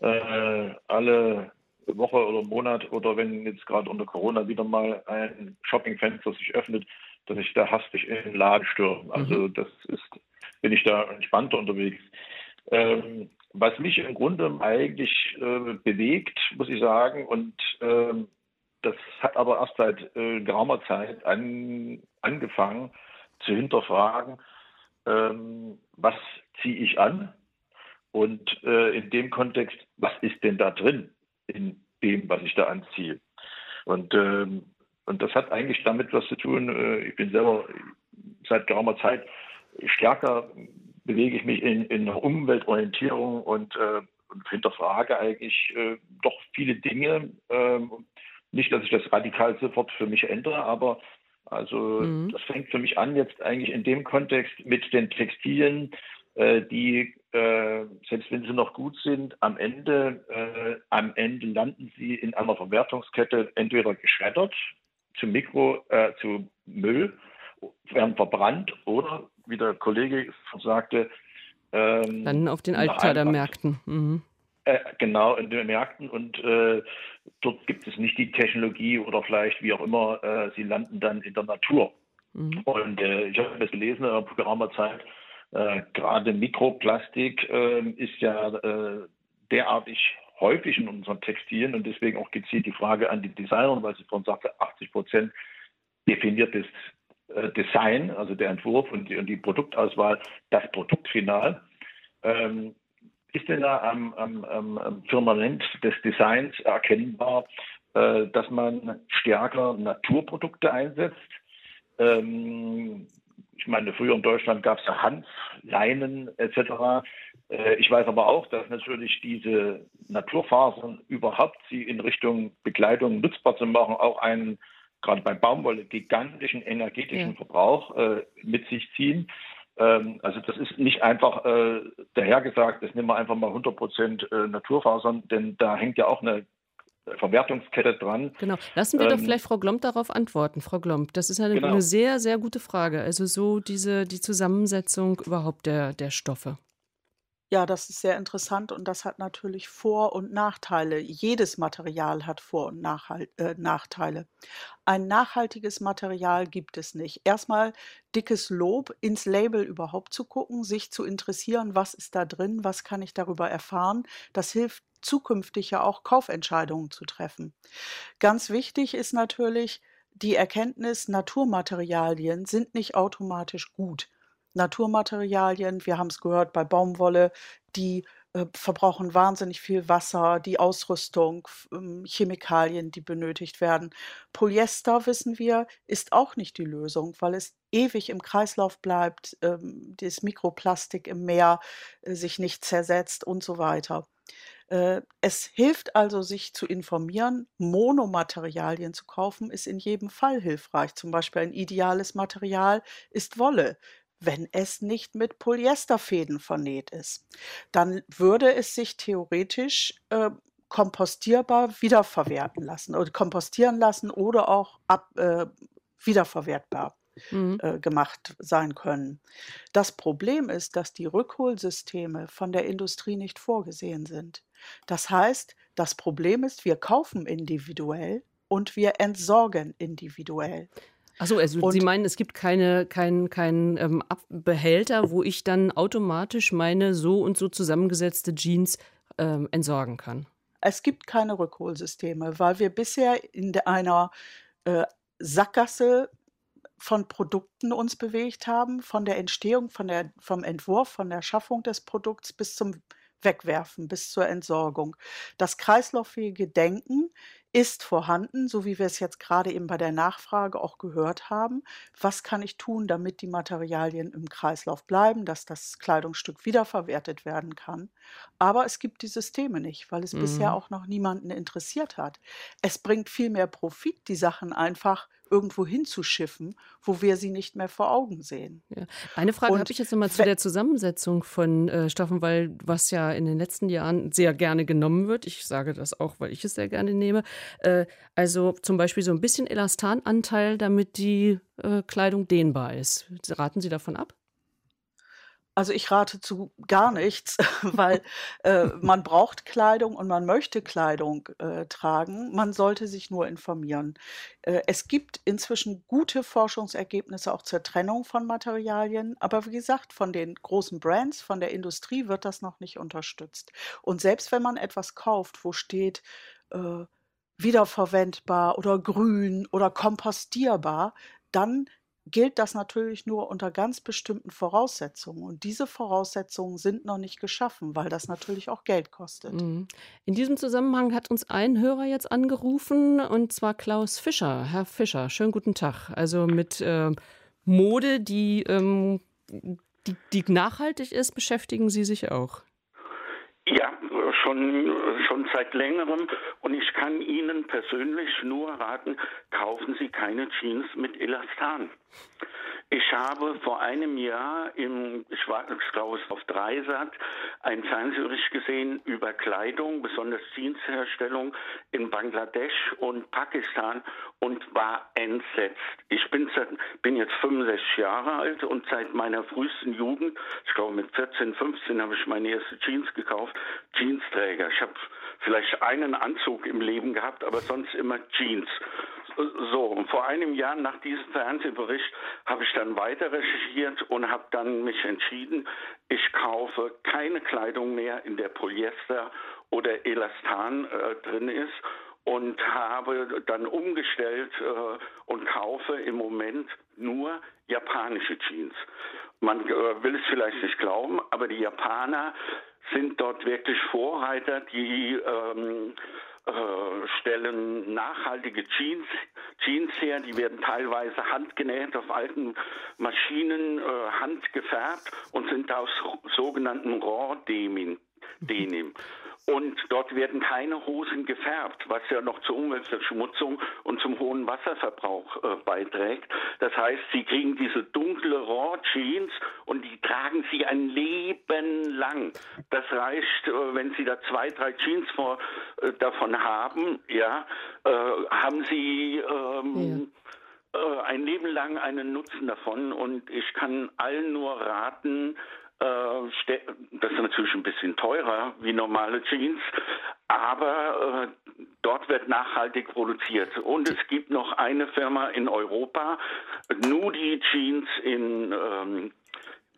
äh, alle Woche oder Monat oder wenn jetzt gerade unter Corona wieder mal ein Shoppingfenster sich öffnet, dass ich da hastig in den Laden stürme. Also das ist, bin ich da entspannter unterwegs. Ähm, was mich im Grunde eigentlich äh, bewegt, muss ich sagen, und ähm, das hat aber erst seit äh, geraumer Zeit an, angefangen zu hinterfragen, ähm, was ziehe ich an und äh, in dem Kontext, was ist denn da drin in dem, was ich da anziehe. Und, ähm, und das hat eigentlich damit was zu tun, äh, ich bin selber seit geraumer Zeit stärker bewege ich mich in, in Umweltorientierung und, äh, und hinterfrage eigentlich äh, doch viele Dinge. Ähm, nicht, dass ich das radikal sofort für mich ändere, aber also Mhm. das fängt für mich an jetzt eigentlich in dem Kontext mit den Textilien, äh, die äh, selbst wenn sie noch gut sind, am Ende äh, am Ende landen sie in einer Verwertungskette entweder geschreddert zu Mikro äh, zu Müll, werden verbrannt oder wie der Kollege sagte, ähm, Dann auf den Altkleidermärkten. Mhm. Äh, genau, in den Märkten und äh, dort gibt es nicht die Technologie oder vielleicht wie auch immer, äh, sie landen dann in der Natur. Mhm. Und äh, ich habe das gelesen vor geraumer Zeit, äh, gerade Mikroplastik äh, ist ja derartig häufig in unseren Textilien und deswegen auch gezielt die Frage an die Designer, weil sie vorhin sagte, 80 Prozent definiertes äh, Design, also der Entwurf und die, und die Produktauswahl, das Produktfinal. Ähm, ist denn da am, am, am Firmament des Designs erkennbar, äh, dass man stärker Naturprodukte einsetzt? Ähm, ich meine, früher in Deutschland gab es ja Hanf, Leinen etc. Äh, ich weiß aber auch, dass natürlich diese Naturfasern überhaupt sie in Richtung Bekleidung nutzbar zu machen, auch einen gerade bei Baumwolle gigantischen energetischen ja. Verbrauch äh, mit sich ziehen. Ähm, also das ist nicht einfach äh, dahergesagt, das nehmen wir einfach mal 100 Prozent äh, Naturfasern, denn da hängt ja auch eine Verwertungskette dran. Genau. Lassen wir ähm, doch vielleicht Frau Glomb darauf antworten. Frau Glomb, das ist eine, genau. eine, sehr, sehr gute Frage. Also so diese, die Zusammensetzung überhaupt der, der Stoffe. Ja, das ist sehr interessant und das hat natürlich Vor- und Nachteile. Jedes Material hat Vor- und Nachhalt, äh, Nachteile. Ein nachhaltiges Material gibt es nicht. Erstmal dickes Lob, ins Label überhaupt zu gucken, sich zu interessieren, was ist da drin, was kann ich darüber erfahren. Das hilft zukünftig ja auch Kaufentscheidungen zu treffen. Ganz wichtig ist natürlich die Erkenntnis, Naturmaterialien sind nicht automatisch gut. Naturmaterialien, wir haben es gehört bei Baumwolle, die äh, verbrauchen wahnsinnig viel Wasser, die Ausrüstung, ähm, Chemikalien, die benötigt werden. Polyester, wissen wir, ist auch nicht die Lösung, weil es ewig im Kreislauf bleibt, ähm, das Mikroplastik im Meer äh, sich nicht zersetzt und so weiter. Äh, es hilft also, sich zu informieren. Monomaterialien zu kaufen, ist in jedem Fall hilfreich. Zum Beispiel ein ideales Material ist Wolle wenn es nicht mit Polyesterfäden vernäht ist. Dann würde es sich theoretisch äh, kompostierbar wiederverwerten lassen oder kompostieren lassen oder auch ab, äh, wiederverwertbar mhm. äh, gemacht sein können. Das Problem ist, dass die Rückholsysteme von der Industrie nicht vorgesehen sind. Das heißt, das Problem ist, wir kaufen individuell und wir entsorgen individuell. Achso, also und Sie meinen, es gibt keine, keinen kein, ähm, Behälter, wo ich dann automatisch meine so und so zusammengesetzte Jeans ähm, entsorgen kann? Es gibt keine Rückholsysteme, weil wir bisher in einer äh, Sackgasse von Produkten uns bewegt haben, von der Entstehung, von der, vom Entwurf, von der Schaffung des Produkts bis zum Wegwerfen, bis zur Entsorgung. Das kreislauffähige Denken ist vorhanden, so wie wir es jetzt gerade eben bei der Nachfrage auch gehört haben. Was kann ich tun, damit die Materialien im Kreislauf bleiben, dass das Kleidungsstück wiederverwertet werden kann? Aber es gibt die Systeme nicht, weil es mhm. bisher auch noch niemanden interessiert hat. Es bringt viel mehr Profit, die Sachen einfach irgendwo hinzuschiffen, wo wir sie nicht mehr vor Augen sehen. Ja. Eine Frage habe ich jetzt nochmal zu der Zusammensetzung von äh, Stoffen, weil was ja in den letzten Jahren sehr gerne genommen wird, ich sage das auch, weil ich es sehr gerne nehme, äh, also zum Beispiel so ein bisschen Elastananteil, damit die äh, Kleidung dehnbar ist. Raten Sie davon ab? Also ich rate zu gar nichts, weil äh, man braucht Kleidung und man möchte Kleidung äh, tragen. Man sollte sich nur informieren. Äh, es gibt inzwischen gute Forschungsergebnisse auch zur Trennung von Materialien, aber wie gesagt, von den großen Brands, von der Industrie wird das noch nicht unterstützt. Und selbst wenn man etwas kauft, wo steht, äh, wiederverwendbar oder grün oder kompostierbar, dann gilt das natürlich nur unter ganz bestimmten Voraussetzungen. Und diese Voraussetzungen sind noch nicht geschaffen, weil das natürlich auch Geld kostet. Mhm. In diesem Zusammenhang hat uns ein Hörer jetzt angerufen, und zwar Klaus Fischer. Herr Fischer, schönen guten Tag. Also mit äh, Mode, die, ähm, die, die nachhaltig ist, beschäftigen Sie sich auch. Ja, schon, schon seit längerem. Und ich kann Ihnen persönlich nur raten, kaufen Sie keine Jeans mit Elastan. Ich habe vor einem Jahr im Schwarzklaus auf Dreisat ein Fernsehbericht gesehen über Kleidung, besonders Jeansherstellung in Bangladesch und Pakistan und war entsetzt. Ich bin, bin jetzt 65 Jahre alt und seit meiner frühesten Jugend, ich glaube mit 14, 15 habe ich meine erste Jeans gekauft, Jeansträger. Ich habe vielleicht einen Anzug im Leben gehabt, aber sonst immer Jeans. So, und vor einem Jahr nach diesem Fernsehbericht habe ich dann weiter recherchiert und habe dann mich entschieden, ich kaufe keine Kleidung mehr, in der Polyester oder Elastan äh, drin ist und habe dann umgestellt äh, und kaufe im Moment nur japanische Jeans. Man äh, will es vielleicht nicht glauben, aber die Japaner sind dort wirklich Vorreiter, die ähm, äh, stellen nachhaltige Jeans, Jeans her, die werden teilweise handgenäht auf alten Maschinen, äh, handgefärbt und sind aus sogenannten Raw-Denim. Denim. Und dort werden keine Hosen gefärbt, was ja noch zur Umweltverschmutzung und zum hohen Wasserverbrauch äh, beiträgt. Das heißt, sie kriegen diese dunkle Raw Jeans und die tragen sie ein Leben lang. Das reicht, äh, wenn sie da zwei, drei Jeans vor, äh, davon haben, ja, äh, haben sie ähm, ja äh, ein Leben lang einen Nutzen davon und ich kann allen nur raten, das ist natürlich ein bisschen teurer wie normale Jeans, aber äh, dort wird nachhaltig produziert. Und es gibt noch eine Firma in Europa, Nudi Jeans in ähm,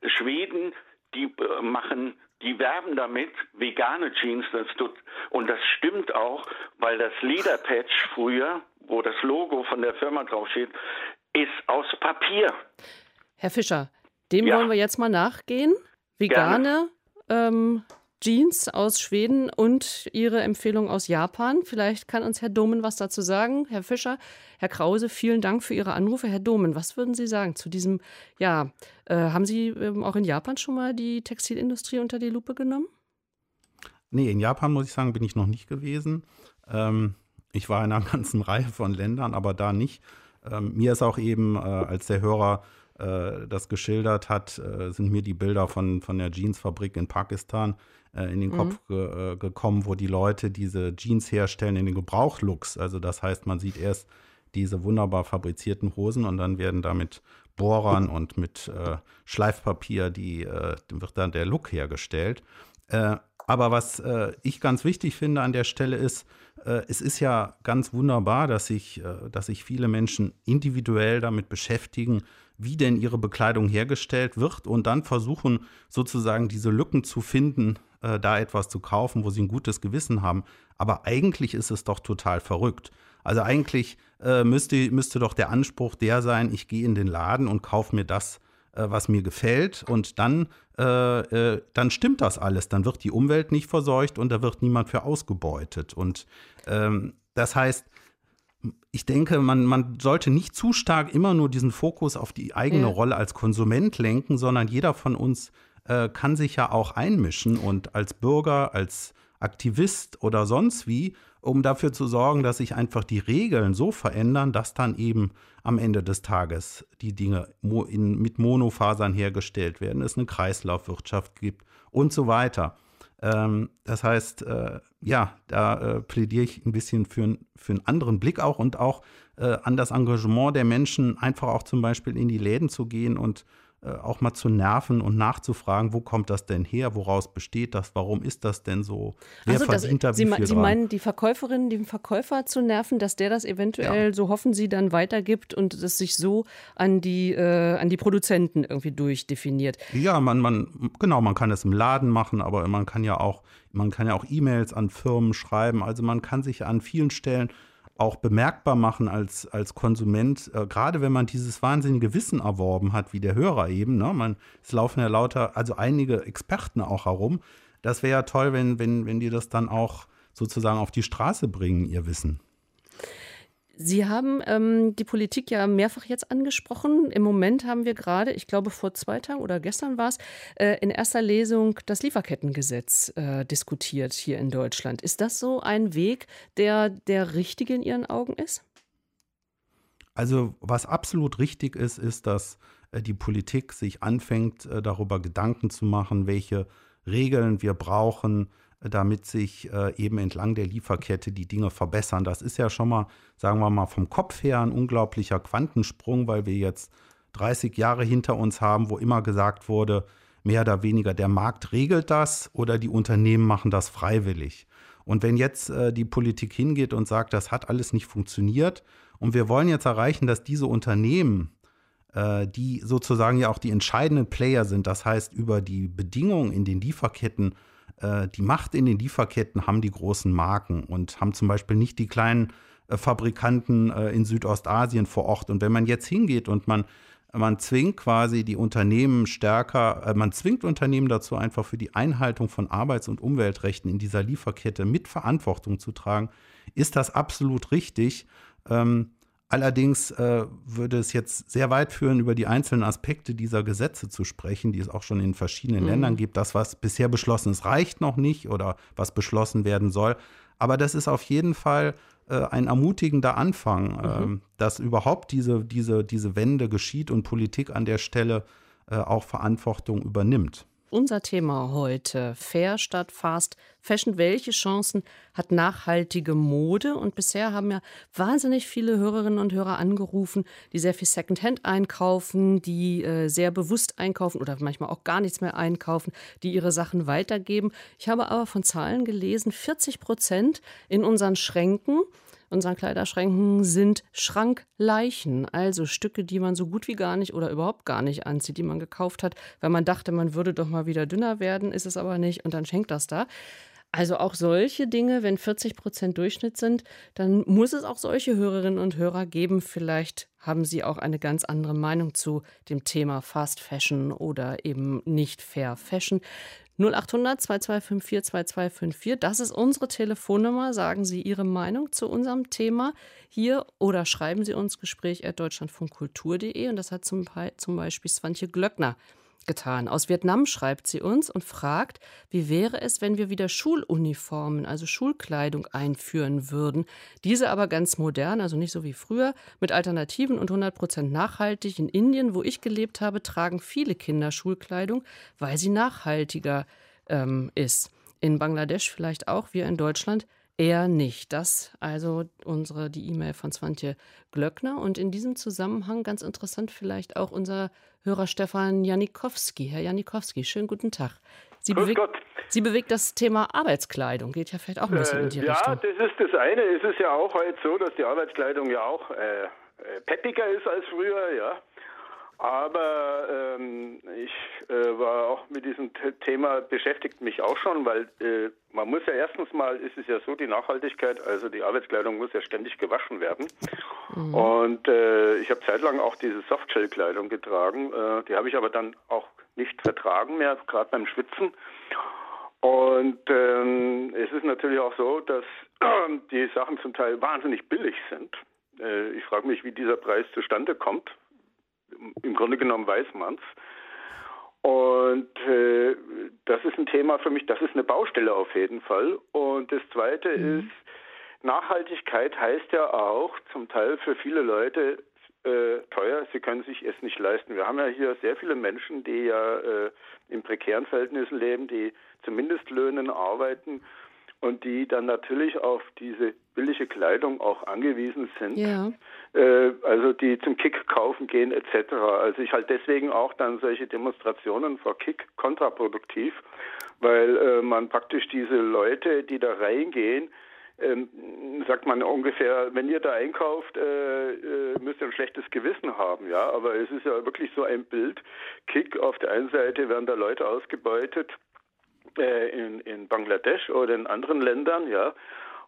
Schweden, die äh, machen die werben damit, vegane Jeans, das tut, und das stimmt auch, weil das Lederpatch früher, wo das Logo von der Firma draufsteht, ist aus Papier. Herr Fischer, dem ja. wollen wir jetzt mal nachgehen vegane ähm, Jeans aus Schweden und Ihre Empfehlung aus Japan. Vielleicht kann uns Herr Domen was dazu sagen. Herr Fischer, Herr Krause, vielen Dank für Ihre Anrufe. Herr Domen, was würden Sie sagen zu diesem, ja, äh, haben Sie ähm, auch in Japan schon mal die Textilindustrie unter die Lupe genommen? Nee, in Japan muss ich sagen, bin ich noch nicht gewesen. Ähm, ich war in einer ganzen Reihe von Ländern, aber da nicht. Ähm, mir ist auch eben, äh, als der Hörer äh, das geschildert hat, äh, sind mir die Bilder von, von der Jeansfabrik in Pakistan äh, in den mhm. Kopf ge, äh, gekommen, wo die Leute diese Jeans herstellen in den Gebrauchlooks. Also das heißt, man sieht erst diese wunderbar fabrizierten Hosen und dann werden da mit Bohrern und mit äh, Schleifpapier die, äh, wird dann der Look hergestellt. aber was ich ganz wichtig finde an der Stelle ist, es ist ja ganz wunderbar, dass sich, dass sich viele Menschen individuell damit beschäftigen, wie denn ihre Bekleidung hergestellt wird und dann versuchen sozusagen diese Lücken zu finden, äh, da etwas zu kaufen, wo sie ein gutes Gewissen haben. Aber eigentlich ist es doch total verrückt. Also eigentlich äh, müsste, müsste doch der Anspruch der sein, ich gehe in den Laden und kaufe mir das, äh, was mir gefällt und dann, äh, äh, dann stimmt das alles. Dann wird die Umwelt nicht verseucht und da wird niemand für ausgebeutet. Und ähm, das heißt, ich denke, man, man sollte nicht zu stark immer nur diesen Fokus auf die eigene ja. Rolle als Konsument lenken, sondern jeder von uns äh, kann sich ja auch einmischen und als Bürger, als Aktivist oder sonst wie, um dafür zu sorgen, dass sich einfach die Regeln so verändern, dass dann eben am Ende des Tages die Dinge in, mit Monofasern hergestellt werden, es eine Kreislaufwirtschaft gibt und so weiter. Ähm, das heißt, äh, ja, da äh, plädiere ich ein bisschen für, für einen anderen Blick auch und auch äh, an das Engagement der Menschen, einfach auch zum Beispiel in die Läden zu gehen und auch mal zu nerven und nachzufragen, wo kommt das denn her, woraus besteht das, warum ist das denn so, wer also verdient das, da wie Sie, viel Sie meinen, die Verkäuferin, den Verkäufer zu nerven, dass der das eventuell, ja. so hoffen Sie, dann weitergibt und es sich so an die, äh, an die Produzenten irgendwie durchdefiniert? Ja, man, man, genau, man kann es im Laden machen, aber man kann ja auch, man kann ja auch E-Mails an Firmen schreiben, also man kann sich an vielen Stellen auch bemerkbar machen als, als Konsument, äh, gerade wenn man dieses wahnsinnige Wissen erworben hat, wie der Hörer eben. Ne? Man, es laufen ja lauter, also einige Experten auch herum. Das wäre ja toll, wenn, wenn, wenn die das dann auch sozusagen auf die Straße bringen, ihr Wissen. Sie haben ähm, die Politik ja mehrfach jetzt angesprochen. Im Moment haben wir gerade, ich glaube vor zwei Tagen oder gestern war es, äh, in erster Lesung das Lieferkettengesetz äh, diskutiert hier in Deutschland. Ist das so ein Weg, der der richtige in Ihren Augen ist? Also was absolut richtig ist, ist, dass äh, die Politik sich anfängt, äh, darüber Gedanken zu machen, welche Regeln wir brauchen, damit sich äh, eben entlang der Lieferkette die Dinge verbessern. Das ist ja schon mal, sagen wir mal, vom Kopf her ein unglaublicher Quantensprung, weil wir jetzt 30 Jahre hinter uns haben, wo immer gesagt wurde, mehr oder weniger der Markt regelt das oder die Unternehmen machen das freiwillig. Und wenn jetzt äh, die Politik hingeht und sagt, das hat alles nicht funktioniert und wir wollen jetzt erreichen, dass diese Unternehmen, äh, die sozusagen ja auch die entscheidenden Player sind, das heißt über die Bedingungen in den Lieferketten äh, die Macht in den Lieferketten haben die großen Marken und haben zum Beispiel nicht die kleinen äh, Fabrikanten äh, in Südostasien vor Ort. Und wenn man jetzt hingeht und man man zwingt quasi die Unternehmen stärker, man zwingt Unternehmen dazu, einfach für die Einhaltung von Arbeits- und Umweltrechten in dieser Lieferkette mit Verantwortung zu tragen, ist das absolut richtig. Ähm, allerdings äh, würde es jetzt sehr weit führen, über die einzelnen Aspekte dieser Gesetze zu sprechen, die es auch schon in verschiedenen mhm. Ländern gibt. Das, was bisher beschlossen ist, reicht noch nicht oder was beschlossen werden soll. Aber das ist auf jeden Fall äh, ein ermutigender Anfang, mhm. äh, dass überhaupt diese, diese, diese Wende geschieht und Politik an der Stelle äh, auch Verantwortung übernimmt. Unser Thema heute, Fair statt Fast Fashion. Welche Chancen hat nachhaltige Mode? Und bisher haben ja wahnsinnig viele Hörerinnen und Hörer angerufen, die sehr viel Secondhand einkaufen, die äh, sehr bewusst einkaufen oder manchmal auch gar nichts mehr einkaufen, die ihre Sachen weitergeben. Ich habe aber von Zahlen gelesen, 40 Prozent in unseren Schränken unseren Kleiderschränken sind Schrankleichen, also Stücke, die man so gut wie gar nicht oder überhaupt gar nicht anzieht, die man gekauft hat, weil man dachte, man würde doch mal wieder dünner werden, ist es aber nicht und dann schenkt das da. Also auch solche Dinge, wenn 40 Prozent Durchschnitt sind, dann muss es auch solche Hörerinnen und Hörer geben. Vielleicht haben Sie auch eine ganz andere Meinung zu dem Thema Fast Fashion oder eben nicht Fair Fashion. 0800 2254 2254. Das ist unsere Telefonnummer. Sagen Sie Ihre Meinung zu unserem Thema hier oder schreiben Sie uns Gespräch at deutschlandfunkkultur.de. Und das hat zum, Beispiel Swantje Glöckner getan. Aus Vietnam schreibt sie uns und fragt, wie wäre es, wenn wir wieder Schuluniformen, also Schulkleidung einführen würden. Diese aber ganz modern, also nicht so wie früher, mit Alternativen und 100 Prozent nachhaltig. In Indien, wo ich gelebt habe, tragen viele Kinder Schulkleidung, weil sie nachhaltiger ähm, ist. In Bangladesch vielleicht auch, wir in Deutschland eher nicht. Das also unsere die E-Mail von Swantje Glöckner und in diesem Zusammenhang ganz interessant vielleicht auch unser Hörer Stefan Janikowski. Herr Janikowski, schönen guten Tag. Sie, bewegt, Sie bewegt das Thema Arbeitskleidung, geht ja vielleicht auch ein bisschen äh, in die ja, Richtung. Ja, das ist das eine. Es ist ja auch heute so, dass die Arbeitskleidung ja auch äh, äh peppiger ist als früher, ja. Aber ähm, ich äh, war auch mit diesem Thema beschäftigt mich auch schon, weil äh, man muss ja erstens mal ist es ja so die Nachhaltigkeit, also die Arbeitskleidung muss ja ständig gewaschen werden. Mhm. Und äh, ich habe zeitlang auch diese Softshell-Kleidung getragen. Äh, die habe ich aber dann auch nicht vertragen mehr, gerade beim Schwitzen. Und ähm, es ist natürlich auch so, dass die Sachen zum Teil wahnsinnig billig sind. Äh, ich frage mich, wie dieser Preis zustande kommt im Grunde genommen weiß man es. Und äh, das ist ein Thema für mich, das ist eine Baustelle auf jeden Fall. Und das Zweite mhm. ist, Nachhaltigkeit heißt ja auch zum Teil für viele Leute äh, teuer, sie können sich es nicht leisten. Wir haben ja hier sehr viele Menschen, die ja äh, in prekären Verhältnissen leben, die zumindest Löhnen arbeiten und die dann natürlich auf diese billige Kleidung auch angewiesen sind. Ja. Äh, also die zum Kick kaufen gehen etc. Also ich halte deswegen auch dann solche Demonstrationen vor Kick kontraproduktiv, weil äh, man praktisch diese Leute, die da reingehen, ähm, sagt man ungefähr, wenn ihr da einkauft, äh, äh, müsst ihr ein schlechtes Gewissen haben, ja. Aber es ist ja wirklich so ein Bild. Kick auf der einen Seite werden da Leute ausgebeutet, äh, in, in Bangladesch oder in anderen Ländern, ja.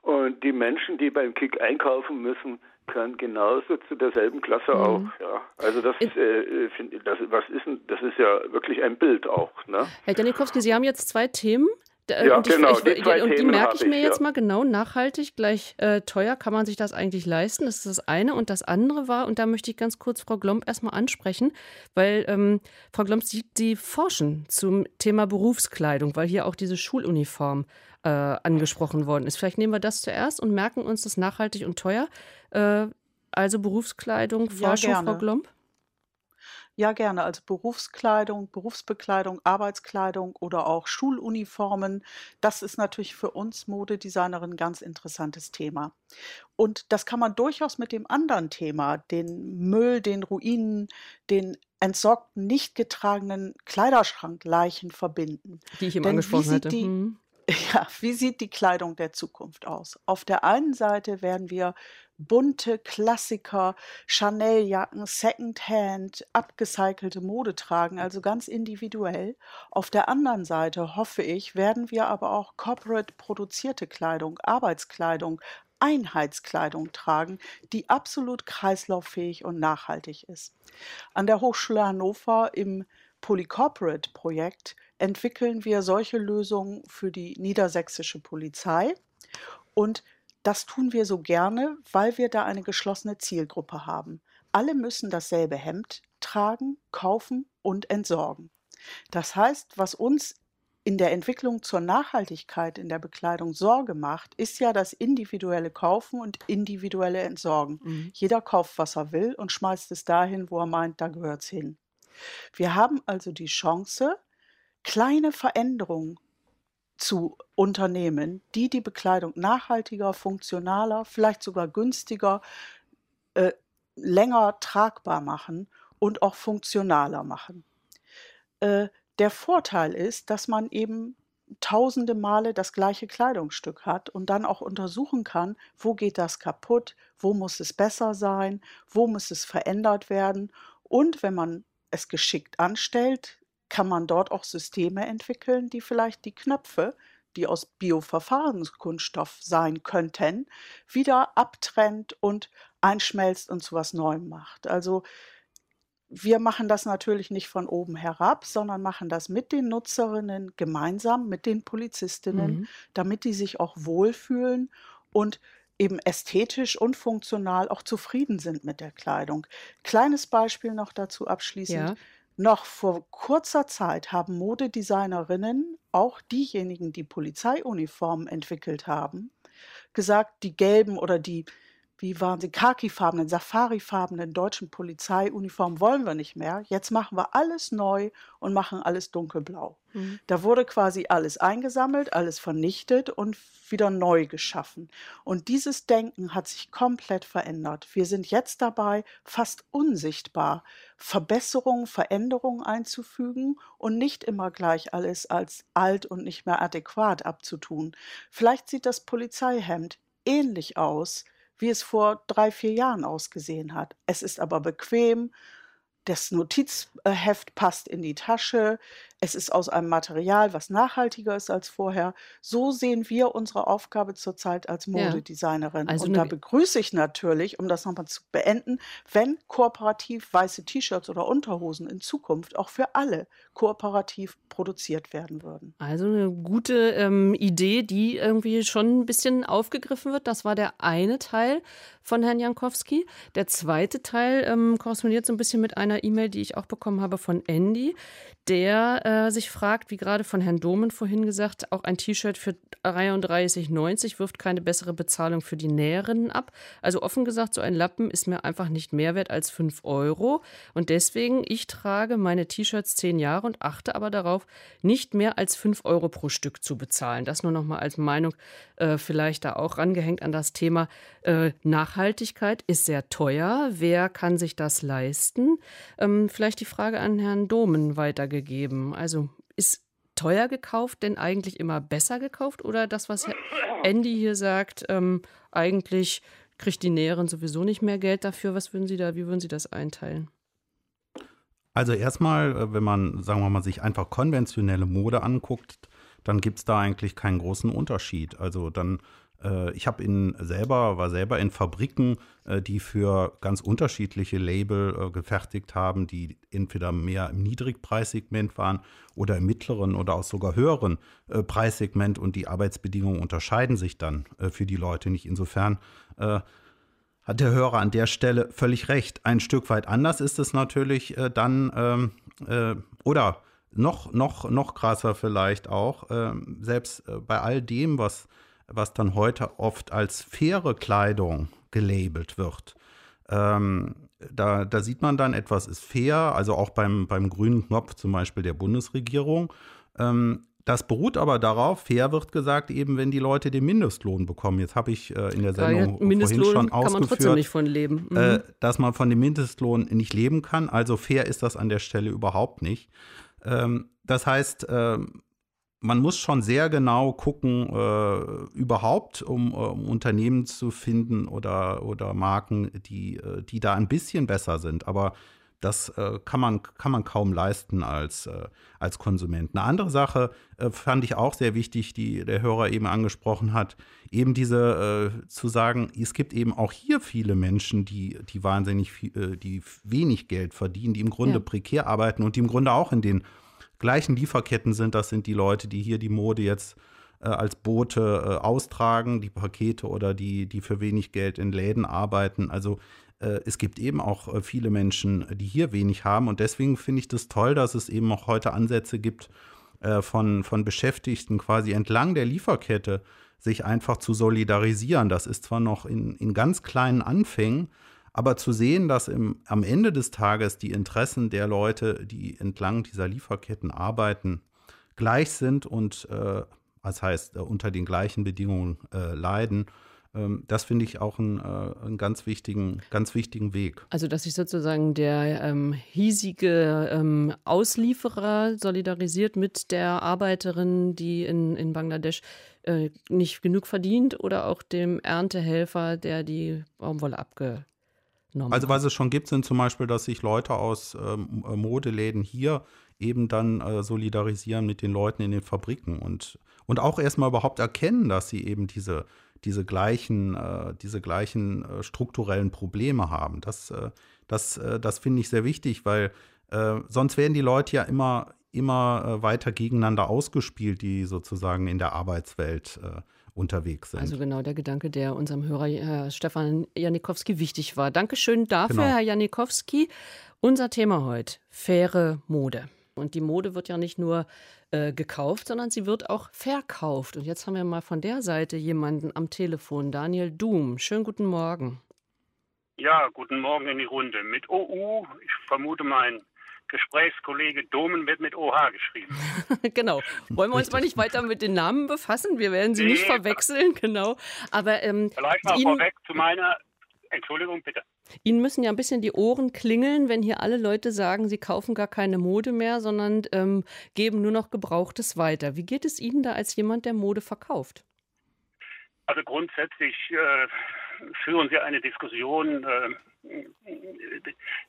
Und die Menschen, die beim Kick einkaufen müssen, gehören genauso zu derselben Klasse mhm. auch. Ja. Also das, äh, find, das, was ist, das ist ja wirklich ein Bild auch. Ne? Herr Janikowski, Sie haben jetzt zwei Themen. Ja, und genau. Ich, die, die und die merke ich mir ich, jetzt ja. mal genau, nachhaltig gleich äh, teuer. Kann man sich das eigentlich leisten? Das ist das eine. Und das andere war, und da möchte ich ganz kurz Frau Glomb erstmal ansprechen, weil ähm, Frau Glomb, Sie, Sie forschen zum Thema Berufskleidung, weil hier auch diese Schuluniform äh, angesprochen worden ist. Vielleicht nehmen wir das zuerst und merken uns das nachhaltig und teuer. Äh, also Berufskleidung, Forschung, ja, Frau Glomb? Ja, gerne. Also Berufskleidung, Berufsbekleidung, Arbeitskleidung oder auch Schuluniformen. Das ist natürlich für uns Modedesignerin ein ganz interessantes Thema. Und das kann man durchaus mit dem anderen Thema, den Müll, den Ruinen, den entsorgten, nicht getragenen Kleiderschrankleichen verbinden. Die ich eben Denn angesprochen hatte. Die, hm. Ja, wie sieht die Kleidung der Zukunft aus? Auf der einen Seite werden wir bunte Klassiker, Chanel-Jacken, Secondhand, abgecycelte Mode tragen, also ganz individuell. Auf der anderen Seite, hoffe ich, werden wir aber auch corporate produzierte Kleidung, Arbeitskleidung, Einheitskleidung tragen, die absolut kreislauffähig und nachhaltig ist. An der Hochschule Hannover im Polycorporate-Projekt entwickeln wir solche Lösungen für die niedersächsische Polizei und das tun wir so gerne, weil wir da eine geschlossene Zielgruppe haben. Alle müssen dasselbe Hemd tragen, kaufen und entsorgen. Das heißt, was uns in der Entwicklung zur Nachhaltigkeit in der Bekleidung Sorge macht, ist ja das individuelle Kaufen und individuelle Entsorgen. Mhm. Jeder kauft, was er will und schmeißt es dahin, wo er meint, da gehört es hin. Wir haben also die Chance, kleine Veränderungen zu unternehmen, die die Bekleidung nachhaltiger, funktionaler, vielleicht sogar günstiger, äh, länger tragbar machen und auch funktionaler machen. Äh, der Vorteil ist, dass man eben tausende Male das gleiche Kleidungsstück hat und dann auch untersuchen kann, wo geht das kaputt, wo muss es besser sein, wo muss es verändert werden. Und wenn man es geschickt anstellt, kann man dort auch Systeme entwickeln, die vielleicht die Knöpfe, die aus Bioverfahrenskunststoff sein könnten, wieder abtrennt und einschmelzt und zu was Neuem macht. Also wir machen das natürlich nicht von oben herab, sondern machen das mit den Nutzerinnen gemeinsam, mit den Polizistinnen, mhm. damit die sich auch wohlfühlen und eben ästhetisch und funktional auch zufrieden sind mit der Kleidung. Kleines Beispiel noch dazu abschließend. Ja. Noch vor kurzer Zeit haben Modedesignerinnen, auch diejenigen, die Polizeiuniformen entwickelt haben, gesagt, die gelben oder die wie waren sie, khakifarbenen, safarifarbenen deutschen Polizeiuniformen wollen wir nicht mehr. Jetzt machen wir alles neu und machen alles dunkelblau. Mhm. Da wurde quasi alles eingesammelt, alles vernichtet und wieder neu geschaffen. Und dieses Denken hat sich komplett verändert. Wir sind jetzt dabei, fast unsichtbar Verbesserungen, Veränderungen einzufügen und nicht immer gleich alles als alt und nicht mehr adäquat abzutun. Vielleicht sieht das Polizeihemd ähnlich aus wie es vor drei, vier Jahren ausgesehen hat. Es ist aber bequem, das Notizheft passt in die Tasche. Es ist aus einem Material, was nachhaltiger ist als vorher. So sehen wir unsere Aufgabe zurzeit als Modedesignerin. Ja, also und da begrüße ich natürlich, um das nochmal zu beenden, wenn kooperativ weiße T-Shirts oder Unterhosen in Zukunft auch für alle kooperativ produziert werden würden. Also eine gute ähm, Idee, die irgendwie schon ein bisschen aufgegriffen wird. Das war der eine Teil von Herrn Jankowski. Der zweite Teil ähm, korrespondiert so ein bisschen mit einer E-Mail, die ich auch bekommen habe von Andy, der äh, sich fragt, wie gerade von Herrn Domen vorhin gesagt, auch ein T-Shirt für 33,90 wirft keine bessere Bezahlung für die Näherinnen ab. Also offen gesagt, so ein Lappen ist mir einfach nicht mehr wert als 5 Euro. Und deswegen, ich trage meine T-Shirts zehn Jahre und achte aber darauf, nicht mehr als 5 Euro pro Stück zu bezahlen. Das nur noch mal als Meinung, äh, vielleicht da auch rangehängt an das Thema äh, Nachhaltigkeit ist sehr teuer. Wer kann sich das leisten? Ähm, vielleicht die Frage an Herrn Domen weitergegeben. Also ist teuer gekauft denn eigentlich immer besser gekauft oder das, was Andy hier sagt, ähm, eigentlich kriegt die Näherin sowieso nicht mehr Geld dafür? Was würden Sie da, wie würden Sie das einteilen? Also erstmal, äh, wenn man, sagen wir mal, sich einfach konventionelle Mode anguckt, dann gibt es da eigentlich keinen großen Unterschied. Also dann ich habe in selber, war selber in Fabriken, äh, die für ganz unterschiedliche Label äh, gefertigt haben, die entweder mehr im Niedrigpreissegment waren oder im mittleren oder auch sogar höheren Preissegment und die Arbeitsbedingungen unterscheiden sich dann für die Leute nicht. Insofern hat der Hörer an der Stelle völlig recht. Ein Stück weit anders ist es natürlich äh, dann, ähm, äh, oder noch, noch, noch krasser vielleicht auch, äh, selbst bei all dem, was was dann heute oft als faire Kleidung gelabelt wird. Ähm, da, da, sieht man dann, etwas ist fair, also auch beim, beim grünen Knopf zum Beispiel der Bundesregierung. Ähm, das beruht aber darauf, fair wird gesagt, eben wenn die Leute den Mindestlohn bekommen. Jetzt habe ich äh, in der Sendung ja, vorhin schon kann man trotzdem nicht von leben. Mhm. Äh, dass man von dem Mindestlohn nicht leben kann. Also fair ist das an der Stelle überhaupt nicht. Ähm, das heißt, äh, man muss schon sehr genau gucken, äh, überhaupt, um, um, Unternehmen zu finden oder, oder Marken, die, äh, die da ein bisschen besser sind. Aber das äh, kann, man, kann man kaum leisten als, äh, als Konsument. Eine andere Sache äh, fand ich auch sehr wichtig, die der Hörer eben angesprochen hat, eben diese äh, zu sagen, es gibt eben auch hier viele Menschen, die, die wahnsinnig viel, äh, die wenig Geld verdienen, die im Grunde ja. prekär arbeiten und die im Grunde auch in den gleichen Lieferketten sind. Das sind die Leute, die hier die Mode jetzt äh, als Boote austragen, die Pakete oder die, die für wenig Geld in Läden arbeiten. Also äh, es gibt eben auch äh, viele Menschen, die hier wenig haben. Und deswegen finde ich das toll, dass es eben auch heute Ansätze gibt, äh, von, von Beschäftigten quasi entlang der Lieferkette sich einfach zu solidarisieren. Das ist zwar noch in, in ganz kleinen Anfängen, aber zu sehen, dass im, am Ende des Tages die Interessen der Leute, die entlang dieser Lieferketten arbeiten, gleich sind und äh, das heißt, äh, unter den gleichen Bedingungen äh, leiden ähm, das finde ich auch einen, äh, einen, ganz, wichtigen, ganz wichtigen Weg. Also, dass sich sozusagen der ähm, hiesige ähm, Auslieferer solidarisiert mit der Arbeiterin, die in, in Bangladesch äh, nicht genug verdient, oder auch dem Erntehelfer, der die Baumwolle abgenommen also, was es schon gibt, sind zum Beispiel, dass sich Leute aus ähm, Modeläden hier eben dann äh, solidarisieren mit den Leuten in den Fabriken und, und auch erstmal überhaupt erkennen, dass sie eben diese diese gleichen, äh, diese gleichen äh, strukturellen Probleme haben. Das, äh, das, äh, das finde ich sehr wichtig, weil äh, sonst werden die Leute ja immer, immer äh, weiter gegeneinander ausgespielt, die sozusagen in der Arbeitswelt unterwegs sind. Also genau der Gedanke, der unserem Hörer Herr Stefan Janikowski wichtig war. Dankeschön dafür, genau. Herr Janikowski. Unser Thema heute, faire Mode. Und die Mode wird ja nicht nur äh, gekauft, sondern sie wird auch verkauft. Und jetzt haben wir mal von der Seite jemanden am Telefon, Daniel Doom. Schönen guten Morgen. Ja, guten Morgen in die Runde. Mit OU, ich vermute mein Gesprächskollege Domen wird mit OH geschrieben. genau. Wollen wir uns mal nicht weiter mit den Namen befassen? Wir werden sie nee, nicht verwechseln, genau. Aber ähm, vielleicht mal Ihnen, vorweg zu meiner Entschuldigung, bitte. Ihnen müssen ja ein bisschen die Ohren klingeln, wenn hier alle Leute sagen, sie kaufen gar keine Mode mehr, sondern ähm, geben nur noch Gebrauchtes weiter. Wie geht es Ihnen da als jemand, der Mode verkauft? Also grundsätzlich äh, führen Sie eine Diskussion, äh,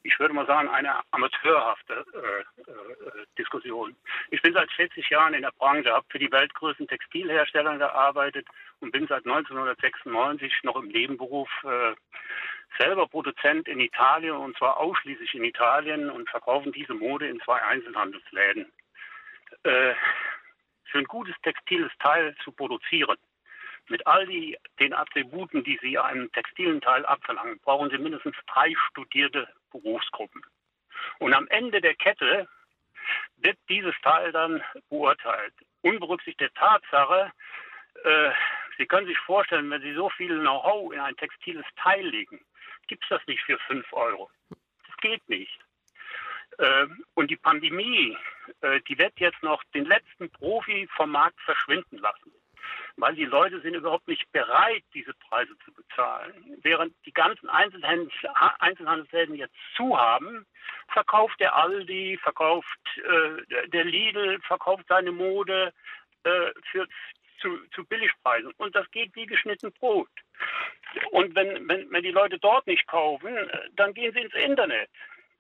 ich würde mal sagen, eine amateurhafte äh, äh Diskussion. Ich bin seit 40 Jahren in der Branche, habe für die weltgrößten Textilhersteller gearbeitet und bin seit 1996 noch im Nebenberuf äh, selber Produzent in Italien und zwar ausschließlich in Italien und verkaufen diese Mode in zwei Einzelhandelsläden. Äh, für ein gutes textiles Teil zu produzieren, mit all die, den Attributen, die Sie einem textilen Teil abverlangen, brauchen Sie mindestens drei studierte Berufsgruppen. Und am Ende der Kette wird dieses Teil dann beurteilt. Unberücksichtigt der Tatsache, äh, Sie können sich vorstellen, wenn Sie so viel Know-how in ein textiles Teil legen, gibt es das nicht für 5 Euro. Das geht nicht. Ähm, und die Pandemie, äh, die wird jetzt noch den letzten Profi vom Markt verschwinden lassen. Weil die Leute sind überhaupt nicht bereit, diese Preise zu bezahlen. Während die ganzen Einzelhandelsläden jetzt zu haben, verkauft der Aldi, verkauft äh, der Lidl, verkauft seine Mode äh, für, zu, zu Billigpreisen. Und das geht wie geschnitten Brot. Und wenn, wenn, wenn die Leute dort nicht kaufen, äh, dann gehen sie ins Internet.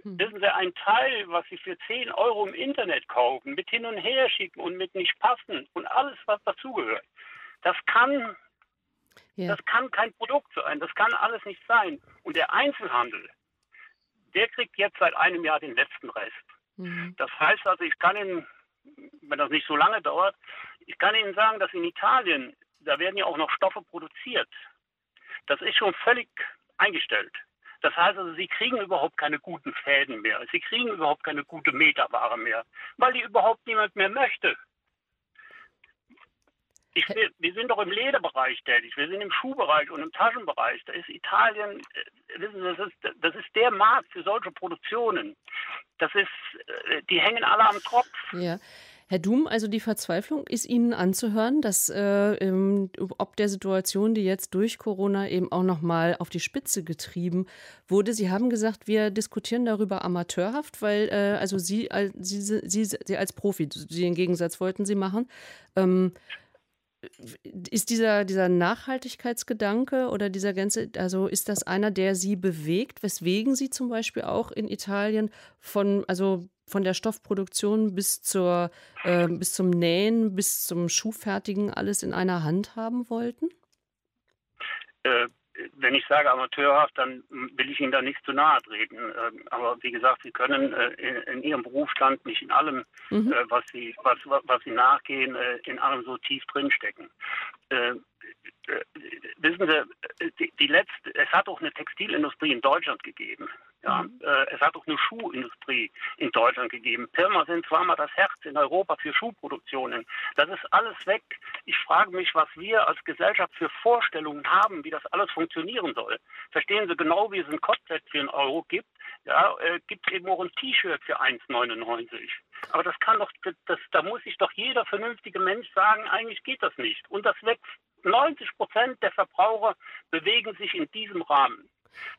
Hm. Wissen Sie, ein Teil, was Sie für 10 Euro im Internet kaufen, mit hin und her schicken und mit nicht passen und alles, was dazugehört, das kann, ja. das kann kein Produkt sein. Das kann alles nicht sein. Und der Einzelhandel, der kriegt jetzt seit einem Jahr den letzten Rest. Mhm. Das heißt also, ich kann Ihnen, wenn das nicht so lange dauert, ich kann Ihnen sagen, dass in Italien, da werden ja auch noch Stoffe produziert. Das ist schon völlig eingestellt. Das heißt also, sie kriegen überhaupt keine guten Fäden mehr. Sie kriegen überhaupt keine gute Meterware mehr, weil die überhaupt niemand mehr möchte. Ich, wir sind doch im Lederbereich tätig, wir sind im Schuhbereich und im Taschenbereich. Da ist Italien, äh, wissen Sie, das ist, das ist der Markt für solche Produktionen. Das ist, äh, die hängen alle am Tropf. Ja. Herr Doom, also die Verzweiflung ist Ihnen anzuhören, dass äh, ähm, ob der Situation, die jetzt durch Corona eben auch noch mal auf die Spitze getrieben wurde. Sie haben gesagt, wir diskutieren darüber amateurhaft, weil äh, also Sie, Sie, Sie, Sie als Profi, Sie den Gegensatz wollten Sie machen. Ähm, ist dieser, dieser Nachhaltigkeitsgedanke oder dieser ganze, also ist das einer, der Sie bewegt, weswegen Sie zum Beispiel auch in Italien von, also von der Stoffproduktion bis zur, äh, bis zum Nähen, bis zum Schuhfertigen alles in einer Hand haben wollten? Äh, wenn ich sage amateurhaft, dann will ich Ihnen da nicht zu nahe treten. Ähm, aber wie gesagt, Sie können äh, in Ihrem Berufsstand nicht in allem, mhm. Äh, was Sie was, was Sie nachgehen, äh, in allem so tief drinstecken. Wissen Sie, die, die letzte, es hat auch eine Textilindustrie in Deutschland gegeben. Ja, äh, es hat auch eine Schuhindustrie in Deutschland gegeben. Pirma sind zwar mal das Herz in Europa für Schuhproduktionen. Das ist alles weg. Ich frage mich, was wir als Gesellschaft für Vorstellungen haben, wie das alles funktionieren soll. Verstehen Sie, genau wie es ein Kotelett für einen Euro gibt, ja, äh, gibt es eben auch ein T-Shirt für 1,99. Aber das kann doch, das, da muss sich doch jeder vernünftige Mensch sagen, eigentlich geht das nicht. Und das wächst. 90 Prozent der Verbraucher bewegen sich in diesem Rahmen.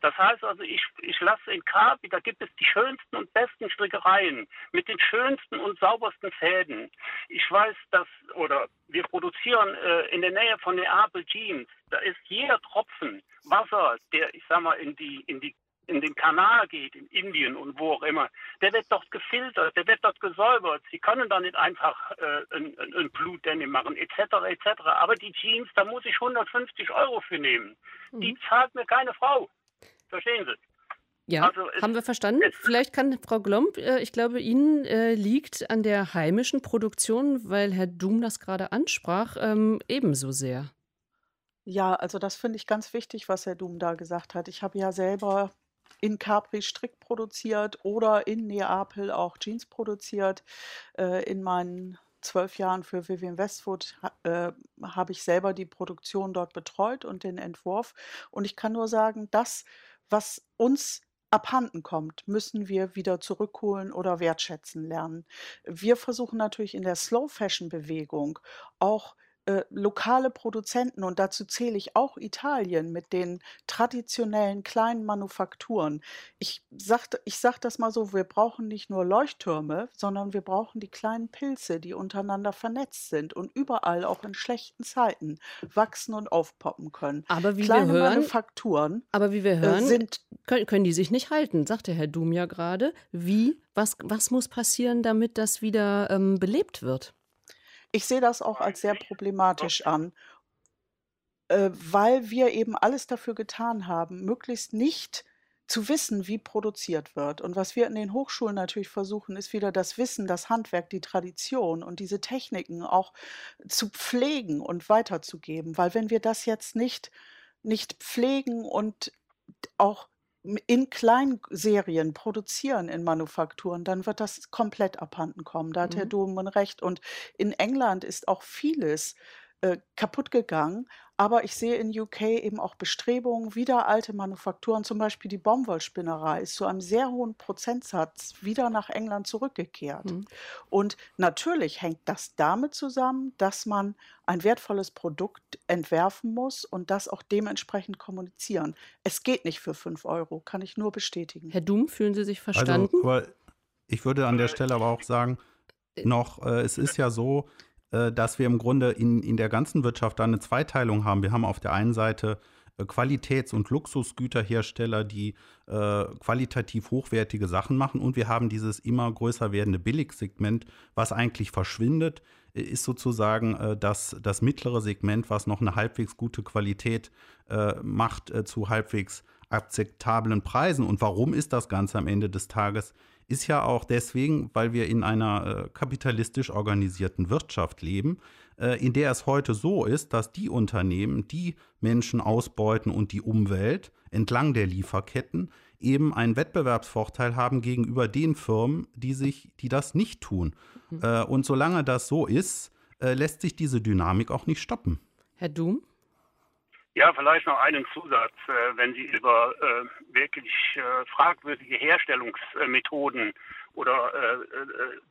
Das heißt also, ich, ich lasse in Kabi, da gibt es die schönsten und besten Strickereien mit den schönsten und saubersten Fäden. Ich weiß, dass, oder wir produzieren äh, in der Nähe von Neapel Jeans, da ist jeder Tropfen Wasser, der, ich sag mal, in die, in die in den Kanal geht, in Indien und wo auch immer, der wird dort gefiltert, der wird dort gesäubert. Sie können da nicht einfach äh, ein, ein Blutdenim machen, etc., etc. Aber die Jeans, da muss ich 150 Euro für nehmen. Mhm. Die zahlt mir keine Frau. Verstehen Sie? Ja, also haben wir verstanden. Vielleicht kann Frau Glomb, äh, ich glaube, Ihnen äh, liegt an der heimischen Produktion, weil Herr Doom das gerade ansprach, ähm, ebenso sehr. Ja, also das finde ich ganz wichtig, was Herr Doom da gesagt hat. Ich habe ja selber in Capri Strick produziert oder in Neapel auch Jeans produziert. Äh, in meinen zwölf Jahren für Vivian Westwood äh, habe ich selber die Produktion dort betreut und den Entwurf. Und ich kann nur sagen, das was uns abhanden kommt, müssen wir wieder zurückholen oder wertschätzen lernen. Wir versuchen natürlich in der Slow Fashion Bewegung auch äh, lokale Produzenten und dazu zähle ich auch Italien mit den traditionellen kleinen Manufakturen. Ich sage ich sag das mal so, wir brauchen nicht nur Leuchttürme, sondern wir brauchen die kleinen Pilze, die untereinander vernetzt sind und überall auch in schlechten Zeiten wachsen und aufpoppen können. Aber wie Kleine wir hören, Manufakturen aber wie wir äh, hören, sind können, können die sich nicht halten, sagte Herr Doom ja gerade. Wie, was, was muss passieren, damit das wieder ähm, belebt wird? Ich sehe das auch als sehr problematisch an, äh, weil wir eben alles dafür getan haben, möglichst nicht zu wissen, wie produziert wird. Und was wir in den Hochschulen natürlich versuchen, ist wieder das Wissen, das Handwerk, die Tradition und diese Techniken auch zu pflegen und weiterzugeben. Weil wenn wir das jetzt nicht, nicht pflegen und auch in Kleinserien produzieren in Manufakturen, dann wird das komplett abhanden kommen. Da hat Herr Mhm. Domen recht. Und in England ist auch vieles äh, kaputt gegangen. Aber ich sehe in UK eben auch Bestrebungen, wieder alte Manufakturen, zum Beispiel die Baumwollspinnerei, ist zu einem sehr hohen Prozentsatz wieder nach England zurückgekehrt. Mhm. Und natürlich hängt das damit zusammen, dass man ein wertvolles Produkt entwerfen muss und das auch dementsprechend kommunizieren. Es geht nicht für 5 Euro, kann ich nur bestätigen. Herr Doom, fühlen Sie sich also, verstanden? Also, ich würde an der Stelle aber auch sagen, noch, äh, es ist ja so, dass wir im Grunde in, in der ganzen Wirtschaft da eine Zweiteilung haben. Wir haben auf der einen Seite äh, Qualitäts- und Luxusgüterhersteller, die äh, qualitativ hochwertige Sachen machen. Und wir haben dieses immer größer werdende Billigsegment, was eigentlich verschwindet, äh, ist sozusagen äh, das, das mittlere Segment, was noch eine halbwegs gute Qualität äh, macht äh, zu halbwegs akzeptablen Preisen. Und warum ist das Ganze am Ende des Tages? Ist ja auch deswegen, weil wir in einer äh, kapitalistisch organisierten Wirtschaft leben, äh, in der es heute so ist, dass die Unternehmen, die Menschen ausbeuten und die Umwelt entlang der Lieferketten eben einen Wettbewerbsvorteil haben gegenüber den Firmen, die sich, die das nicht tun. Mhm. Äh, und solange das so ist, äh, lässt sich diese Dynamik auch nicht stoppen. Herr Doom? Ja, vielleicht noch einen Zusatz, äh, wenn Sie über äh, wirklich äh, fragwürdige Herstellungsmethoden oder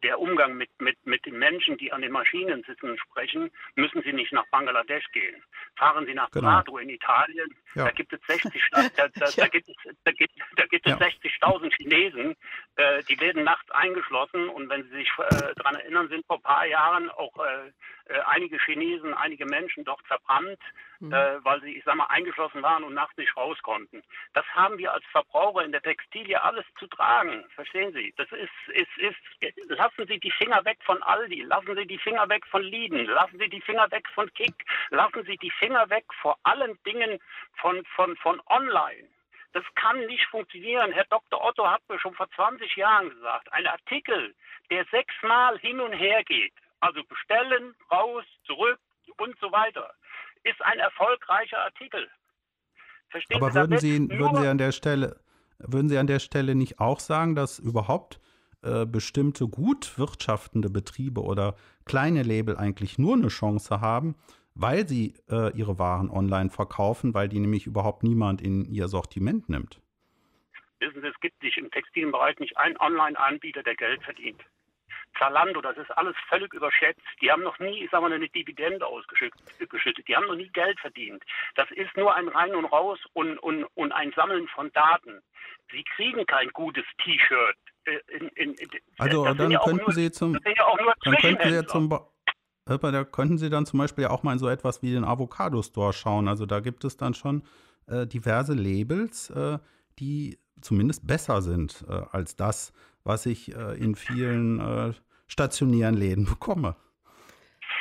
der Umgang mit, mit, mit den Menschen, die an den Maschinen sitzen, sprechen, müssen Sie nicht nach Bangladesch gehen. Fahren Sie nach genau. Prato in Italien, ja. da gibt es 60 da, da, da gibt es, da gibt, da gibt es ja. 60.000 Chinesen, die werden nachts eingeschlossen und wenn Sie sich daran erinnern, sind vor ein paar Jahren auch einige Chinesen, einige Menschen dort verbrannt, mhm. Äh, weil sie, ich sag mal, eingeschlossen waren und nachts nicht raus konnten. Das haben wir als Verbraucher in der Textilie alles zu tragen. Verstehen Sie? Das ist, ist, ist, lassen Sie die Finger weg von Aldi, lassen Sie die Finger weg von Lidl, lassen Sie die Finger weg von Kick, lassen Sie die Finger weg vor allen Dingen von, von, von online. Das kann nicht funktionieren. Herr Dr. Otto hat mir schon vor 20 Jahren gesagt, ein Artikel, der sechsmal hin und her geht, also bestellen, raus, zurück und so weiter, ist ein erfolgreicher Artikel. Verstehen Aber Sie würden Sie, würden Sie an der Stelle, würden Sie an der Stelle nicht auch sagen, dass überhaupt äh, bestimmte gut wirtschaftende Betriebe oder kleine Label eigentlich nur eine Chance haben, weil sie äh, ihre Waren online verkaufen, weil die nämlich überhaupt niemand in ihr Sortiment nimmt. Wissen Sie, es gibt nicht im Textilbereich nicht einen Online-Anbieter, der Geld verdient. Zalando, das ist alles völlig überschätzt. Die haben noch nie, ich sag mal, eine Dividende ausgeschüttet. Die haben noch nie Geld verdient. Das ist nur ein Rein und Raus und, und, und ein Sammeln von Daten. Sie kriegen kein gutes T-Shirt. Äh, also dann könnten nur, Sie zum, ja dann könnten Sie zum, da könnten Sie dann zum Beispiel ja auch mal in so etwas wie den Avocado Store schauen. Also da gibt es dann schon äh, diverse Labels, äh, die zumindest besser sind äh, als das, was ich äh, in vielen äh, stationären Läden bekomme.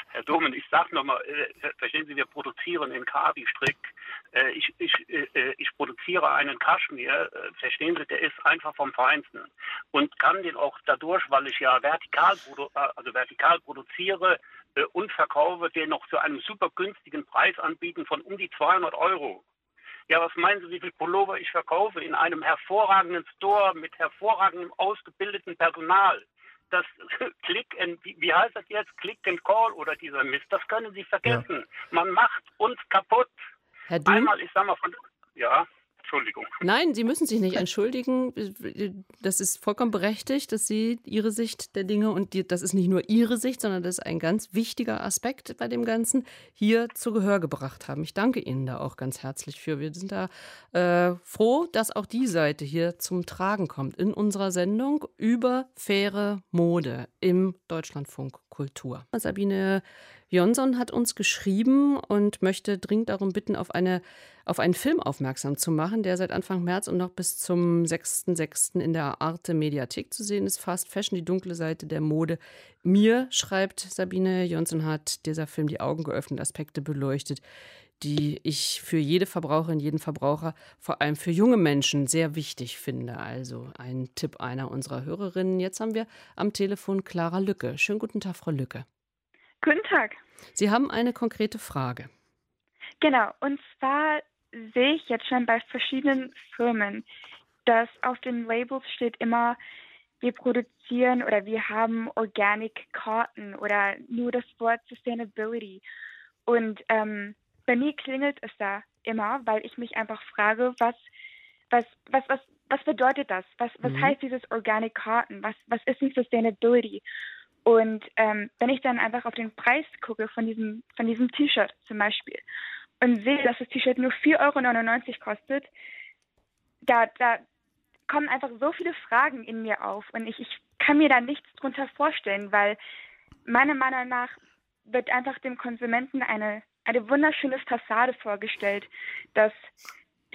Herr Domen, ich sage nochmal, äh, verstehen Sie, wir produzieren in Kabi-Strick. Äh, ich, ich, äh, ich produziere einen Kaschmir, äh, verstehen Sie, der ist einfach vom Feinsten und kann den auch dadurch, weil ich ja vertikal, also vertikal produziere, äh, und verkaufe, den noch zu einem super günstigen Preis anbieten von um die 200 Euro. Ja, was meinen Sie, wie viel Pullover ich verkaufe in einem hervorragenden Store mit hervorragendem ausgebildeten Personal? Das Click and, wie heißt das jetzt? Click and Call oder dieser Mist, das können Sie vergessen. Ja. Man macht uns kaputt. Herr Dün? Einmal, ich sag mal von, ja. Entschuldigung. Nein, Sie müssen sich nicht entschuldigen. Das ist vollkommen berechtigt, dass Sie Ihre Sicht der Dinge und die, das ist nicht nur Ihre Sicht, sondern das ist ein ganz wichtiger Aspekt bei dem Ganzen, hier zu Gehör gebracht haben. Ich danke Ihnen da auch ganz herzlich für. Wir sind da äh, froh, dass auch die Seite hier zum Tragen kommt in unserer Sendung über faire Mode im Deutschlandfunk Kultur. Sabine Jonsson hat uns geschrieben und möchte dringend darum bitten, auf, eine, auf einen Film aufmerksam zu machen, der seit Anfang März und noch bis zum 6.6. in der Arte Mediathek zu sehen ist. Fast Fashion, die dunkle Seite der Mode. Mir, schreibt Sabine Jonsson, hat dieser Film die Augen geöffnet, Aspekte beleuchtet, die ich für jede Verbraucherin, jeden Verbraucher, vor allem für junge Menschen sehr wichtig finde. Also ein Tipp einer unserer Hörerinnen. Jetzt haben wir am Telefon Clara Lücke. Schönen guten Tag, Frau Lücke. Guten Tag. Sie haben eine konkrete Frage. Genau, und zwar sehe ich jetzt schon bei verschiedenen Firmen, dass auf den Labels steht immer, wir produzieren oder wir haben Organic Cotton oder nur das Wort Sustainability. Und ähm, bei mir klingelt es da immer, weil ich mich einfach frage, was, was, was, was, was bedeutet das? Was, was mhm. heißt dieses Organic Cotton? Was, was ist denn Sustainability? Und ähm, wenn ich dann einfach auf den Preis gucke von diesem, von diesem T-Shirt zum Beispiel und sehe, dass das T-Shirt nur 4,99 Euro kostet, da, da kommen einfach so viele Fragen in mir auf und ich, ich kann mir da nichts drunter vorstellen, weil meiner Meinung nach wird einfach dem Konsumenten eine, eine wunderschöne Fassade vorgestellt, dass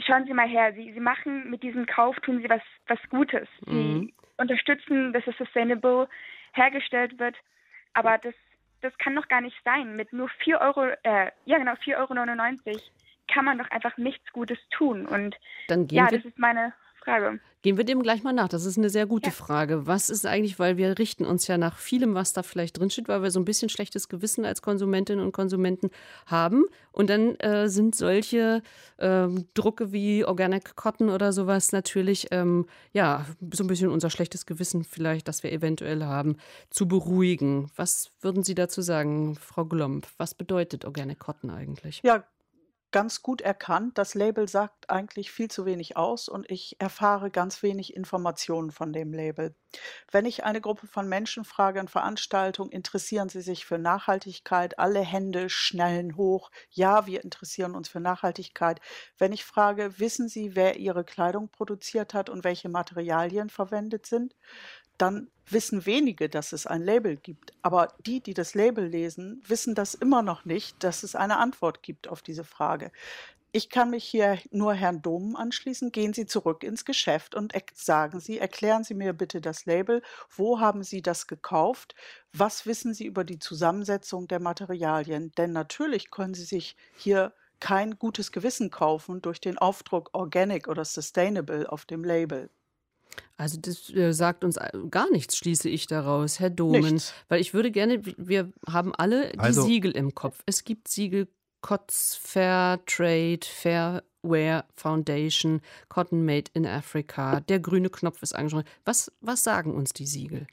schauen Sie mal her, Sie, Sie machen mit diesem Kauf, tun Sie was, was Gutes. Sie mhm. unterstützen, dass es sustainable hergestellt wird. Aber das, das kann doch gar nicht sein. Mit nur 4 Euro, äh, ja genau, 4,99 Euro kann man doch einfach nichts Gutes tun. Und ja, das ist meine Frage. Gehen wir dem gleich mal nach. Das ist eine sehr gute ja. Frage. Was ist eigentlich, weil wir richten uns ja nach vielem, was da vielleicht drinsteht, weil wir so ein bisschen schlechtes Gewissen als Konsumentinnen und Konsumenten haben. Und dann äh, sind solche äh, Drucke wie Organic Cotton oder sowas natürlich, ähm, ja, so ein bisschen unser schlechtes Gewissen vielleicht, das wir eventuell haben, zu beruhigen. Was würden Sie dazu sagen, Frau Glomp? Was bedeutet Organic Cotton eigentlich? Ja, ganz gut erkannt, das Label sagt eigentlich viel zu wenig aus und ich erfahre ganz wenig Informationen von dem Label. Wenn ich eine Gruppe von Menschen frage in Veranstaltungen, interessieren sie sich für Nachhaltigkeit? Alle Hände schnellen hoch. Ja, wir interessieren uns für Nachhaltigkeit. Wenn ich frage, wissen Sie, wer Ihre Kleidung produziert hat und welche Materialien verwendet sind? Dann wissen wenige, dass es ein Label gibt. Aber die, die das Label lesen, wissen das immer noch nicht, dass es eine Antwort gibt auf diese Frage. Ich kann mich hier nur Herrn Domen anschließen. Gehen Sie zurück ins Geschäft und sagen Sie, erklären Sie mir bitte das Label. Wo haben Sie das gekauft? Was wissen Sie über die Zusammensetzung der Materialien? Denn natürlich können Sie sich hier kein gutes Gewissen kaufen durch den Aufdruck Organic oder Sustainable auf dem Label. Also das äh, sagt uns gar nichts, schließe ich daraus, Herr Domen. Nichts. Weil ich würde gerne, wir haben alle die also, Siegel im Kopf. Es gibt Siegel COTS, Fair Trade, Fairware Foundation, Cotton Made in Africa, der grüne Knopf ist angesprochen. Was, was sagen uns die Siegel?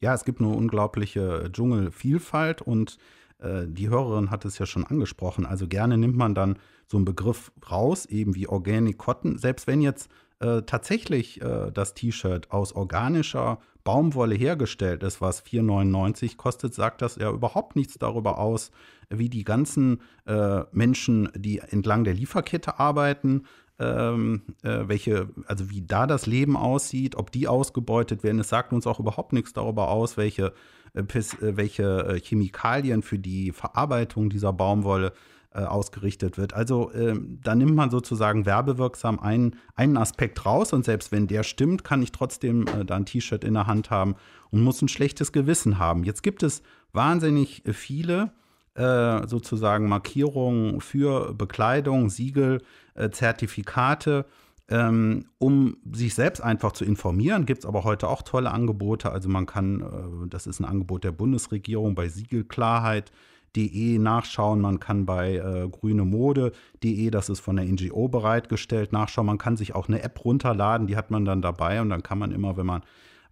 Ja, es gibt eine unglaubliche Dschungelvielfalt und äh, die Hörerin hat es ja schon angesprochen. Also gerne nimmt man dann so einen Begriff raus, eben wie Organic Cotton. Selbst wenn jetzt äh, tatsächlich äh, das T-Shirt aus organischer Baumwolle hergestellt ist, was 4,99 kostet, sagt das ja überhaupt nichts darüber aus, wie die ganzen äh, Menschen, die entlang der Lieferkette arbeiten, ähm, äh, welche, also wie da das Leben aussieht, ob die ausgebeutet werden. Es sagt uns auch überhaupt nichts darüber aus, welche, äh, äh, welche Chemikalien für die Verarbeitung dieser Baumwolle äh, ausgerichtet wird. Also äh, da nimmt man sozusagen werbewirksam einen, einen Aspekt raus und selbst wenn der stimmt, kann ich trotzdem äh, da ein T-Shirt in der Hand haben und muss ein schlechtes Gewissen haben. Jetzt gibt es wahnsinnig viele äh, sozusagen Markierungen für Bekleidung, Siegel, äh, Zertifikate. Ähm, um sich selbst einfach zu informieren, gibt es aber heute auch tolle Angebote. Also man kann, äh, das ist ein Angebot der Bundesregierung bei Siegelklarheit, De nachschauen. Man kann bei äh, grünemode.de, das ist von der NGO bereitgestellt, nachschauen. Man kann sich auch eine App runterladen, die hat man dann dabei und dann kann man immer, wenn man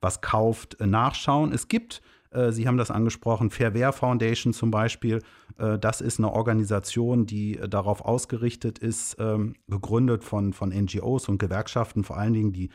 was kauft, äh, nachschauen. Es gibt äh, Sie haben das angesprochen, Fairware Foundation zum Beispiel. Äh, das ist eine Organisation, die darauf ausgerichtet ist, ähm, gegründet von, von NGOs und Gewerkschaften, vor allen Dingen die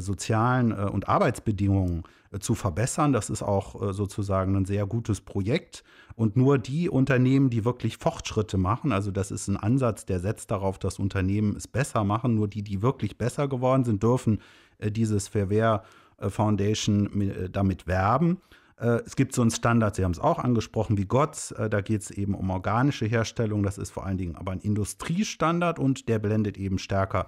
sozialen äh, und Arbeitsbedingungen äh, zu verbessern. Das ist auch sozusagen ein sehr gutes Projekt. Und nur die Unternehmen, die wirklich Fortschritte machen, also das ist ein Ansatz, der setzt darauf, dass Unternehmen es besser machen, nur die, die wirklich besser geworden sind, dürfen dieses Fairware Foundation damit werben. Es gibt so einen Standard, Sie haben es auch angesprochen, wie GOTS. Da geht es eben um organische Herstellung. Das ist vor allen Dingen aber ein Industriestandard und der blendet eben stärker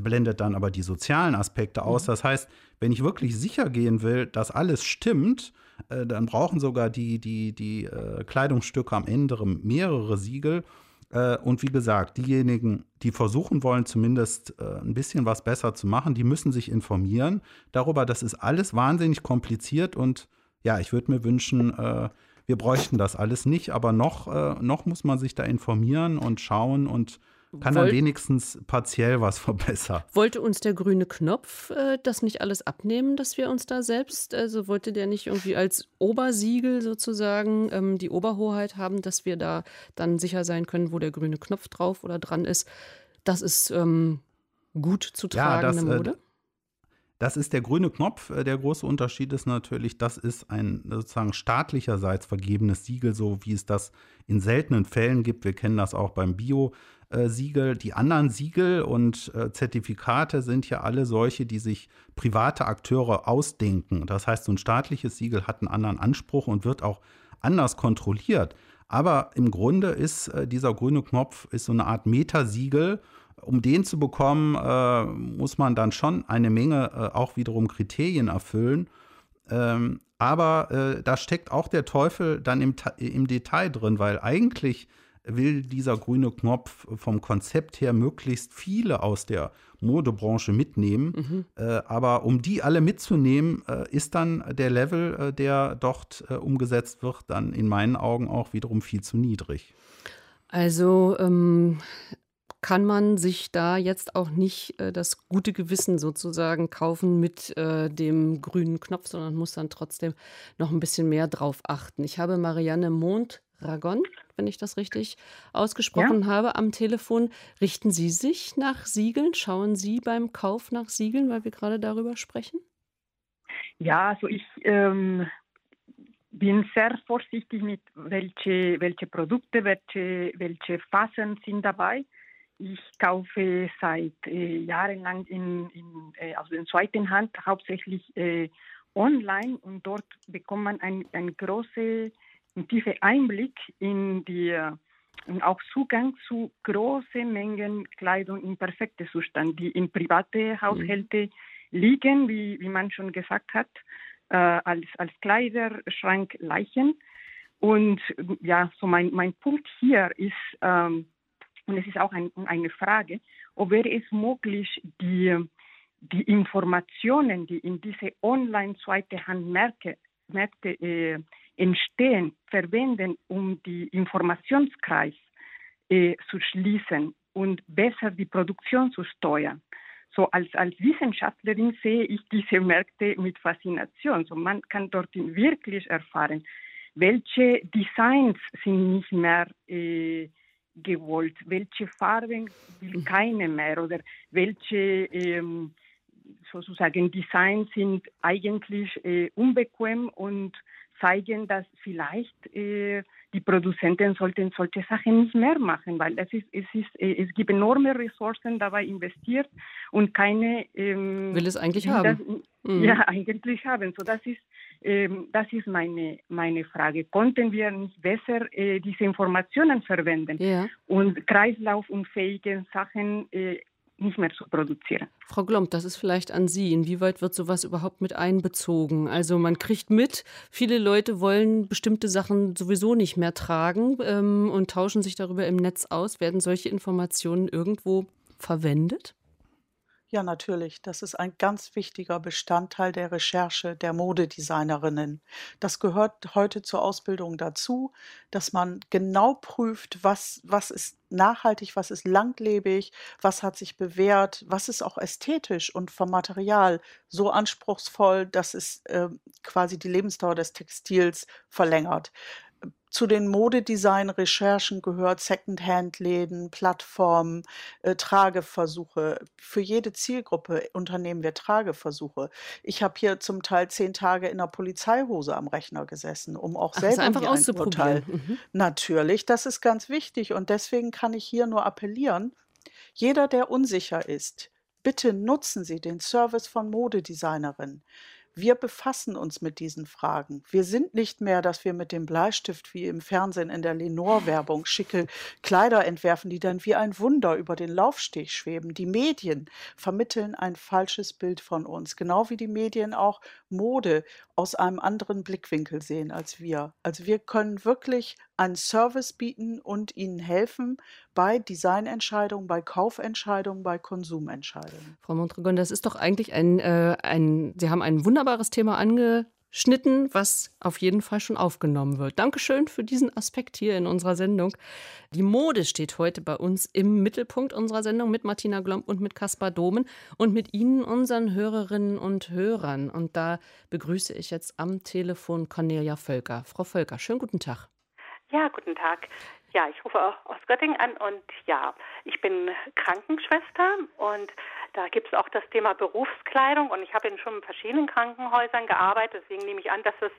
blendet dann aber die sozialen Aspekte aus. Mhm. Das heißt, wenn ich wirklich sicher gehen will, dass alles stimmt, äh, dann brauchen sogar die, die, die äh, Kleidungsstücke am Ende mehrere Siegel. Äh, und wie gesagt, diejenigen, die versuchen wollen, zumindest äh, ein bisschen was besser zu machen, die müssen sich informieren darüber. Das ist alles wahnsinnig kompliziert und ja, ich würde mir wünschen, äh, wir bräuchten das alles nicht, aber noch, äh, noch muss man sich da informieren und schauen und kann dann wenigstens partiell was verbessern. Wollte uns der grüne Knopf äh, das nicht alles abnehmen, dass wir uns da selbst, also wollte der nicht irgendwie als Obersiegel sozusagen ähm, die Oberhoheit haben, dass wir da dann sicher sein können, wo der grüne Knopf drauf oder dran ist? Das ist ähm, gut zu tragende ja, das, äh, Mode. Äh, das ist der grüne Knopf. Äh, der große Unterschied ist natürlich, das ist ein sozusagen staatlicherseits vergebenes Siegel, so wie es das in seltenen Fällen gibt. Wir kennen das auch beim Bio. Siegel. Die anderen Siegel und äh, Zertifikate sind ja alle solche, die sich private Akteure ausdenken. Das heißt, so ein staatliches Siegel hat einen anderen Anspruch und wird auch anders kontrolliert. Aber im Grunde ist äh, dieser grüne Knopf ist so eine Art Metasiegel. Um den zu bekommen, äh, muss man dann schon eine Menge äh, auch wiederum Kriterien erfüllen. Ähm, aber äh, da steckt auch der Teufel dann im, im Detail drin, weil eigentlich will dieser grüne Knopf vom Konzept her möglichst viele aus der Modebranche mitnehmen. Mhm. Äh, aber um die alle mitzunehmen, äh, ist dann der Level, äh, der dort äh, umgesetzt wird, dann in meinen Augen auch wiederum viel zu niedrig. Also ähm, kann man sich da jetzt auch nicht äh, das gute Gewissen sozusagen kaufen mit äh, dem grünen Knopf, sondern muss dann trotzdem noch ein bisschen mehr drauf achten. Ich habe Marianne Mond Ragon, wenn ich das richtig ausgesprochen ja. habe, am Telefon. Richten Sie sich nach Siegeln? Schauen Sie beim Kauf nach Siegeln, weil wir gerade darüber sprechen? Ja, also ich ähm, bin sehr vorsichtig mit welche, welche Produkte, welche, welche Phasen sind dabei. Ich kaufe seit äh, jahrelang in, in, äh, also in zweiten Hand hauptsächlich äh, online und dort bekommt man einen, einen großen, tiefen Einblick in die und auch Zugang zu großen Mengen Kleidung in perfektem Zustand, die in private Haushalte mhm. liegen, wie, wie man schon gesagt hat, äh, als, als Kleiderschrank Leichen. Und ja, so mein, mein Punkt hier ist, ähm, und es ist auch ein, eine Frage, ob wäre es möglich, die, die Informationen, die in diese Online-Zweite-Hand-Märkte Märkte, äh, entstehen, verwenden, um die Informationskreis äh, zu schließen und besser die Produktion zu steuern. So als, als Wissenschaftlerin sehe ich diese Märkte mit Faszination. So man kann dort wirklich erfahren, welche Designs sind nicht mehr äh, gewollt, welche Farben will mhm. keine mehr oder welche ähm, sozusagen Designs sind eigentlich äh, unbequem und zeigen, dass vielleicht äh, die Produzenten sollten solche Sachen nicht mehr machen, weil es ist, es ist, äh, es gibt enorme Ressourcen dabei investiert und keine ähm, will es eigentlich haben. Das, mhm. Ja, eigentlich haben. So das ist das ist meine meine Frage. Konnten wir nicht besser äh, diese Informationen verwenden ja. und kreislaufunfähige Sachen äh, nicht mehr zu produzieren. Frau Glomp, das ist vielleicht an Sie. Inwieweit wird sowas überhaupt mit einbezogen? Also man kriegt mit, viele Leute wollen bestimmte Sachen sowieso nicht mehr tragen ähm, und tauschen sich darüber im Netz aus. Werden solche Informationen irgendwo verwendet? Ja, natürlich. Das ist ein ganz wichtiger Bestandteil der Recherche der Modedesignerinnen. Das gehört heute zur Ausbildung dazu, dass man genau prüft, was, was ist nachhaltig, was ist langlebig, was hat sich bewährt, was ist auch ästhetisch und vom Material so anspruchsvoll, dass es äh, quasi die Lebensdauer des Textils verlängert. Zu den Modedesign-Recherchen gehört Secondhand-Läden, Plattformen, äh, Trageversuche. Für jede Zielgruppe unternehmen wir Trageversuche. Ich habe hier zum Teil zehn Tage in der Polizeihose am Rechner gesessen, um auch Ach, selber einfach ein Urteil. Mhm. Natürlich, das ist ganz wichtig und deswegen kann ich hier nur appellieren, jeder, der unsicher ist, bitte nutzen Sie den Service von Modedesignerinnen. Wir befassen uns mit diesen Fragen. Wir sind nicht mehr, dass wir mit dem Bleistift wie im Fernsehen in der Lenore-Werbung schicke Kleider entwerfen, die dann wie ein Wunder über den Laufsteg schweben. Die Medien vermitteln ein falsches Bild von uns, genau wie die Medien auch Mode aus einem anderen Blickwinkel sehen als wir. Also wir können wirklich einen Service bieten und ihnen helfen bei Designentscheidungen, bei Kaufentscheidungen, bei Konsumentscheidungen. Frau Mondragon, das ist doch eigentlich ein, äh, ein, Sie haben ein wunderbares Thema angeschnitten, was auf jeden Fall schon aufgenommen wird. Dankeschön für diesen Aspekt hier in unserer Sendung. Die Mode steht heute bei uns im Mittelpunkt unserer Sendung mit Martina Glomp und mit Caspar Domen und mit Ihnen, unseren Hörerinnen und Hörern. Und da begrüße ich jetzt am Telefon Cornelia Völker. Frau Völker, schönen guten Tag. Ja, guten Tag. Ja, ich rufe aus Göttingen an und ja, ich bin Krankenschwester und da gibt es auch das Thema Berufskleidung und ich habe in schon verschiedenen Krankenhäusern gearbeitet, deswegen nehme ich an, dass es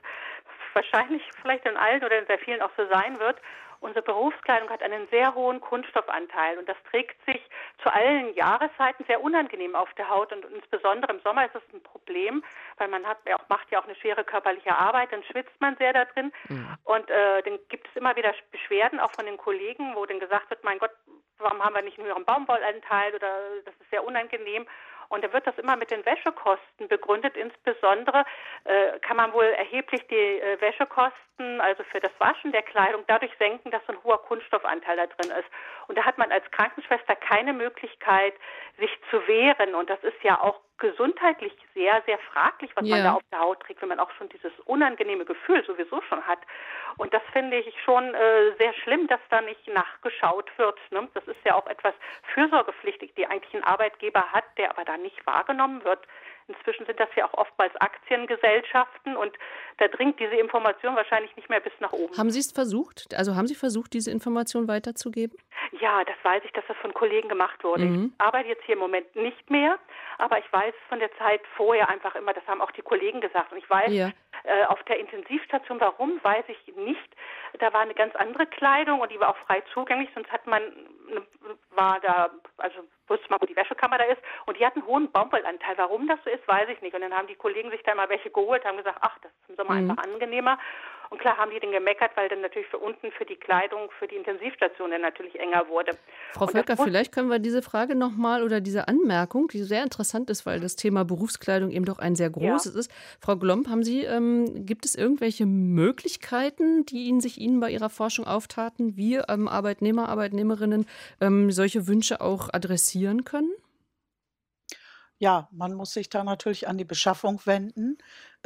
wahrscheinlich vielleicht in allen oder in sehr vielen auch so sein wird. Unsere Berufskleidung hat einen sehr hohen Kunststoffanteil und das trägt sich zu allen Jahreszeiten sehr unangenehm auf der Haut und insbesondere im Sommer ist es ein Problem, weil man hat ja auch, macht ja auch eine schwere körperliche Arbeit, dann schwitzt man sehr da drin mhm. und äh, dann gibt es immer wieder Beschwerden auch von den Kollegen, wo dann gesagt wird, mein Gott, warum haben wir nicht einen höheren Baumwollanteil oder das ist sehr unangenehm und da wird das immer mit den Wäschekosten begründet. Insbesondere äh, kann man wohl erheblich die äh, Wäschekosten, also für das Waschen der Kleidung, dadurch senken, dass so ein hoher Kunststoffanteil da drin ist. Und da hat man als Krankenschwester keine Möglichkeit, sich zu wehren. Und das ist ja auch gesundheitlich sehr, sehr fraglich, was ja. man da auf der Haut trägt, wenn man auch schon dieses unangenehme Gefühl sowieso schon hat. Und das finde ich schon äh, sehr schlimm, dass da nicht nachgeschaut wird. Ne? Das ist ja auch etwas Fürsorgepflichtig, die eigentlich ein Arbeitgeber hat, der aber da nicht wahrgenommen wird. Inzwischen sind das ja auch oftmals Aktiengesellschaften und da dringt diese Information wahrscheinlich nicht mehr bis nach oben. Haben Sie es versucht? Also haben Sie versucht, diese Information weiterzugeben? Ja, das weiß ich, dass das von Kollegen gemacht wurde. Mhm. Ich arbeite jetzt hier im Moment nicht mehr, aber ich weiß von der Zeit vorher einfach immer, das haben auch die Kollegen gesagt. Und ich weiß, ja. äh, auf der Intensivstation, warum, weiß ich nicht. Da war eine ganz andere Kleidung und die war auch frei zugänglich, sonst hat man, war da, also wusste man, wo die Wäschekammer da ist. Und die hatten einen hohen Baumwollanteil. Warum das so ist, weiß ich nicht. Und dann haben die Kollegen sich da mal welche geholt, haben gesagt, ach, das ist im Sommer mhm. einfach angenehmer. Und klar haben die dann gemeckert, weil dann natürlich für unten für die Kleidung, für die Intensivstation dann natürlich enger wurde. Frau Völker, vielleicht können wir diese Frage nochmal oder diese Anmerkung, die sehr interessant ist, weil das Thema Berufskleidung eben doch ein sehr großes ja. ist. Frau Glomp, haben Sie, ähm, gibt es irgendwelche Möglichkeiten, die Ihnen sich Ihnen bei Ihrer Forschung auftaten, wie ähm, Arbeitnehmer, Arbeitnehmerinnen ähm, solche Wünsche auch adressieren können? Ja, man muss sich da natürlich an die Beschaffung wenden.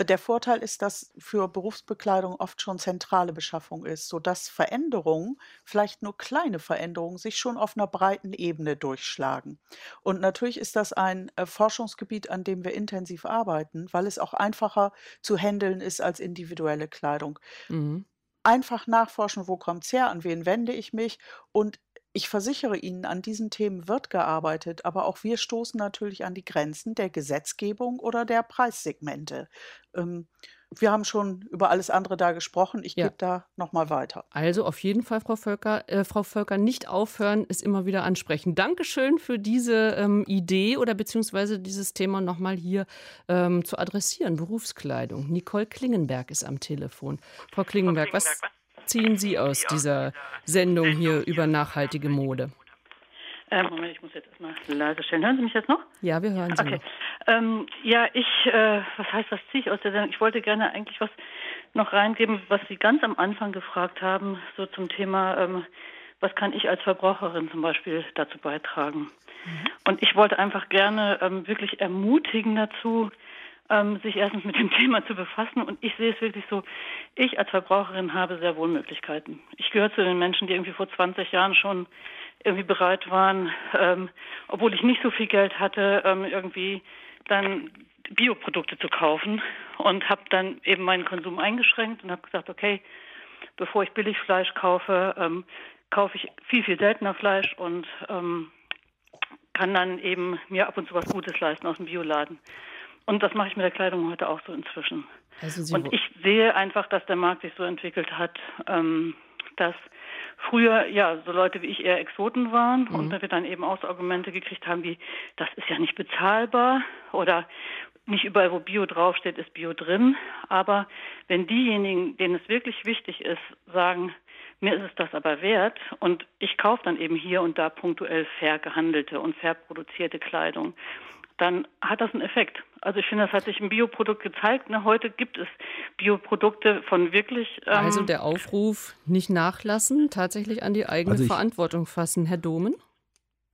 Der Vorteil ist, dass für Berufsbekleidung oft schon zentrale Beschaffung ist, sodass Veränderungen, vielleicht nur kleine Veränderungen, sich schon auf einer breiten Ebene durchschlagen. Und natürlich ist das ein äh, Forschungsgebiet, an dem wir intensiv arbeiten, weil es auch einfacher zu handeln ist als individuelle Kleidung. Mhm. Einfach nachforschen, wo kommt es her, an wen wende ich mich und ich versichere Ihnen, an diesen Themen wird gearbeitet, aber auch wir stoßen natürlich an die Grenzen der Gesetzgebung oder der Preissegmente. Ähm, wir haben schon über alles andere da gesprochen. Ich Ja. gebe da noch mal weiter. Also auf jeden Fall, Frau Völker, äh, Frau Völker, nicht aufhören, es immer wieder ansprechen. Dankeschön für diese ähm, Idee oder beziehungsweise dieses Thema noch mal hier ähm, zu adressieren. Berufskleidung. Nicole Klingenberg ist am Telefon. Frau Klingenberg, was ziehen Sie aus dieser Sendung hier über nachhaltige Mode? Ähm, Moment, ich muss jetzt erstmal leise stellen. Hören Sie mich jetzt noch? Ja, wir hören Sie. Okay. Ähm, ja, ich, äh, was heißt, was ziehe ich aus der Sendung? Ich wollte gerne eigentlich was noch reingeben, was Sie ganz am Anfang gefragt haben, so zum Thema, ähm, was kann ich als Verbraucherin zum Beispiel dazu beitragen? Mhm. Und ich wollte einfach gerne ähm, wirklich ermutigen dazu, ähm, sich erstens mit dem Thema zu befassen. Und ich sehe es wirklich so, ich als Verbraucherin habe sehr wohl Möglichkeiten. Ich gehöre zu den Menschen, die irgendwie vor 20 Jahren schon irgendwie bereit waren, ähm, obwohl ich nicht so viel Geld hatte, ähm, irgendwie dann Bioprodukte zu kaufen und habe dann eben meinen Konsum eingeschränkt und habe gesagt, okay, bevor ich Billigfleisch kaufe, ähm, kaufe ich viel, viel seltener Fleisch und ähm, kann dann eben mir ab und zu was Gutes leisten aus dem Bioladen. Und das mache ich mit der Kleidung heute auch so inzwischen. Also und ich sehe einfach, dass der Markt sich so entwickelt hat, ähm, dass früher ja so Leute wie ich eher Exoten waren mhm. und wir dann eben auch so Argumente gekriegt haben wie, das ist ja nicht bezahlbar oder nicht überall, wo Bio draufsteht, ist Bio drin. Aber wenn diejenigen, denen es wirklich wichtig ist, sagen, mir ist es das aber wert und ich kaufe dann eben hier und da punktuell fair gehandelte und fair produzierte Kleidung, dann hat das einen Effekt. Also ich finde, das hat sich ein Bioprodukt gezeigt. Ne? Heute gibt es Bioprodukte von wirklich. Ähm also der Aufruf, nicht nachlassen, tatsächlich an die eigene also ich, Verantwortung fassen, Herr Domen?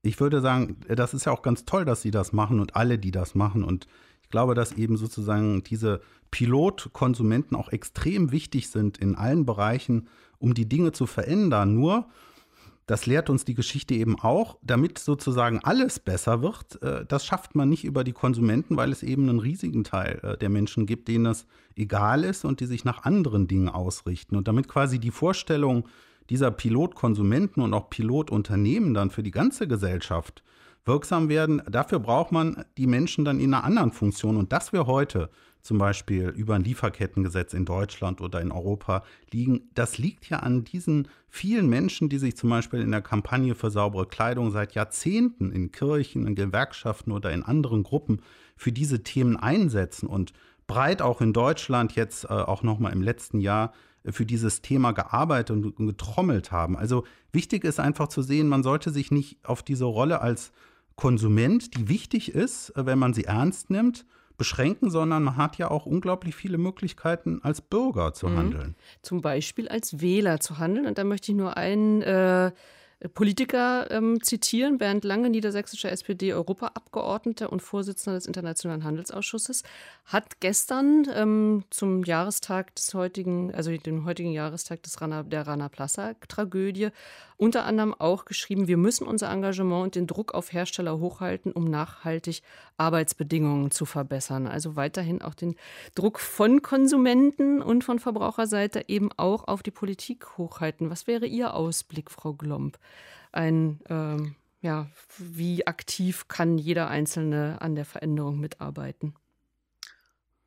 Ich würde sagen, das ist ja auch ganz toll, dass Sie das machen und alle, die das machen. Und ich glaube, dass eben sozusagen diese Pilotkonsumenten auch extrem wichtig sind in allen Bereichen, um die Dinge zu verändern. Nur das lehrt uns die Geschichte eben auch, damit sozusagen alles besser wird. Äh, das schafft man nicht über die Konsumenten, weil es eben einen riesigen Teil äh, der Menschen gibt, denen es egal ist und die sich nach anderen Dingen ausrichten. Und damit quasi die Vorstellung dieser Pilotkonsumenten und auch Pilotunternehmen dann für die ganze Gesellschaft wirksam werden, dafür braucht man die Menschen dann in einer anderen Funktion. Und dass wir heute zum Beispiel über ein Lieferkettengesetz in Deutschland oder in Europa liegen, das liegt ja an diesen vielen Menschen, die sich zum Beispiel in der Kampagne für saubere Kleidung seit Jahrzehnten in Kirchen, in Gewerkschaften oder in anderen Gruppen für diese Themen einsetzen und breit auch in Deutschland jetzt äh, auch nochmal im letzten Jahr äh, für dieses Thema gearbeitet und getrommelt haben. Also wichtig ist einfach zu sehen, man sollte sich nicht auf diese Rolle als Konsument, die wichtig ist, äh, wenn man sie ernst nimmt, beschränken, sondern man hat ja auch unglaublich viele Möglichkeiten, als Bürger zu mhm. handeln. Zum Beispiel als Wähler zu handeln. Und da möchte ich nur einen äh, Politiker ähm, zitieren, Bernd Lange, niedersächsischer SPD-Europaabgeordneter und Vorsitzender des Internationalen Handelsausschusses, hat gestern ähm, zum Jahrestag des heutigen, also dem heutigen Jahrestag des Rana, der Rana Plaza-Tragödie, unter anderem auch geschrieben, wir müssen unser Engagement und den Druck auf Hersteller hochhalten, um nachhaltig Arbeitsbedingungen zu verbessern. Also weiterhin auch den Druck von Konsumenten und von Verbraucherseite eben auch auf die Politik hochhalten. Was wäre Ihr Ausblick, Frau Glomb? Ein ähm, ja, wie aktiv kann jeder Einzelne an der Veränderung mitarbeiten?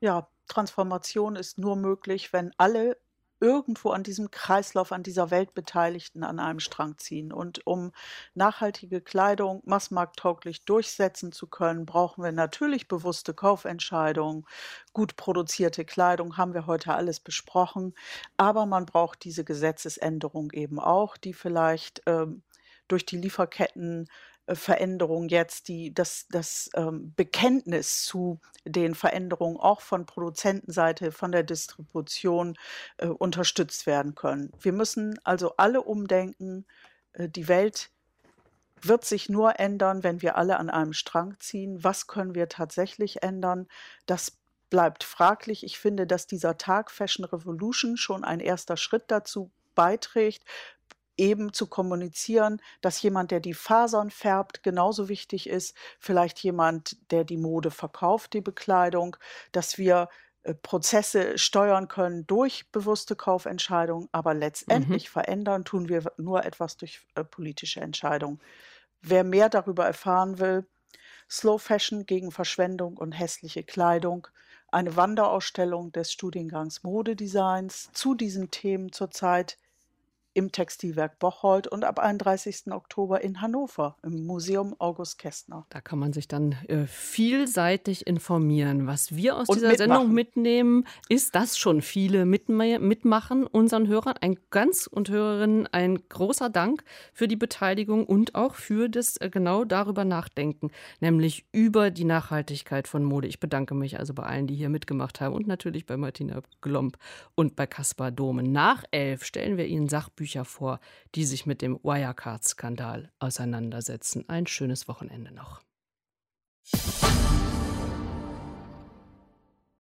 Ja, Transformation ist nur möglich, wenn alle irgendwo an diesem Kreislauf, an dieser Welt Beteiligten an einem Strang ziehen. Und um nachhaltige Kleidung massmarkttauglich durchsetzen zu können, brauchen wir natürlich bewusste Kaufentscheidungen. Gut produzierte Kleidung haben wir heute alles besprochen. Aber man braucht diese Gesetzesänderung eben auch, die vielleicht ähm, durch die Lieferketten äh, Veränderung jetzt, die, das, das ähm, Bekenntnis zu den Veränderungen auch von Produzentenseite, von der Distribution äh, unterstützt werden können. Wir müssen also alle umdenken. Äh, die Welt wird sich nur ändern, wenn wir alle an einem Strang ziehen. Was können wir tatsächlich ändern? Das bleibt fraglich. Ich finde, dass dieser Tag Fashion Revolution schon ein erster Schritt dazu beiträgt, eben zu kommunizieren, dass jemand, der die Fasern färbt, genauso wichtig ist, vielleicht jemand, der die Mode verkauft, die Bekleidung, dass wir äh, Prozesse steuern können durch bewusste Kaufentscheidungen, aber letztendlich mhm. verändern tun wir nur etwas durch äh, politische Entscheidungen. Wer mehr darüber erfahren will, Slow Fashion gegen Verschwendung und hässliche Kleidung, eine Wanderausstellung des Studiengangs Modedesigns zu diesen Themen zurzeit im Textilwerk Bocholt und ab 31. Oktober in Hannover im Museum August Kästner. Da kann man sich dann äh, vielseitig informieren. Was wir aus und dieser mitmachen. Sendung mitnehmen, ist, dass schon viele mitmachen, unseren Hörern. Ein ganz und Hörerinnen ein großer Dank für die Beteiligung und auch für das äh, genau darüber nachdenken, nämlich über die Nachhaltigkeit von Mode. Ich bedanke mich also bei allen, die hier mitgemacht haben und natürlich bei Martina Glomb und bei Kaspar Domen. Nach elf stellen wir Ihnen Sachbücher Bücher vor, die sich mit dem Wirecard-Skandal auseinandersetzen. Ein schönes Wochenende noch.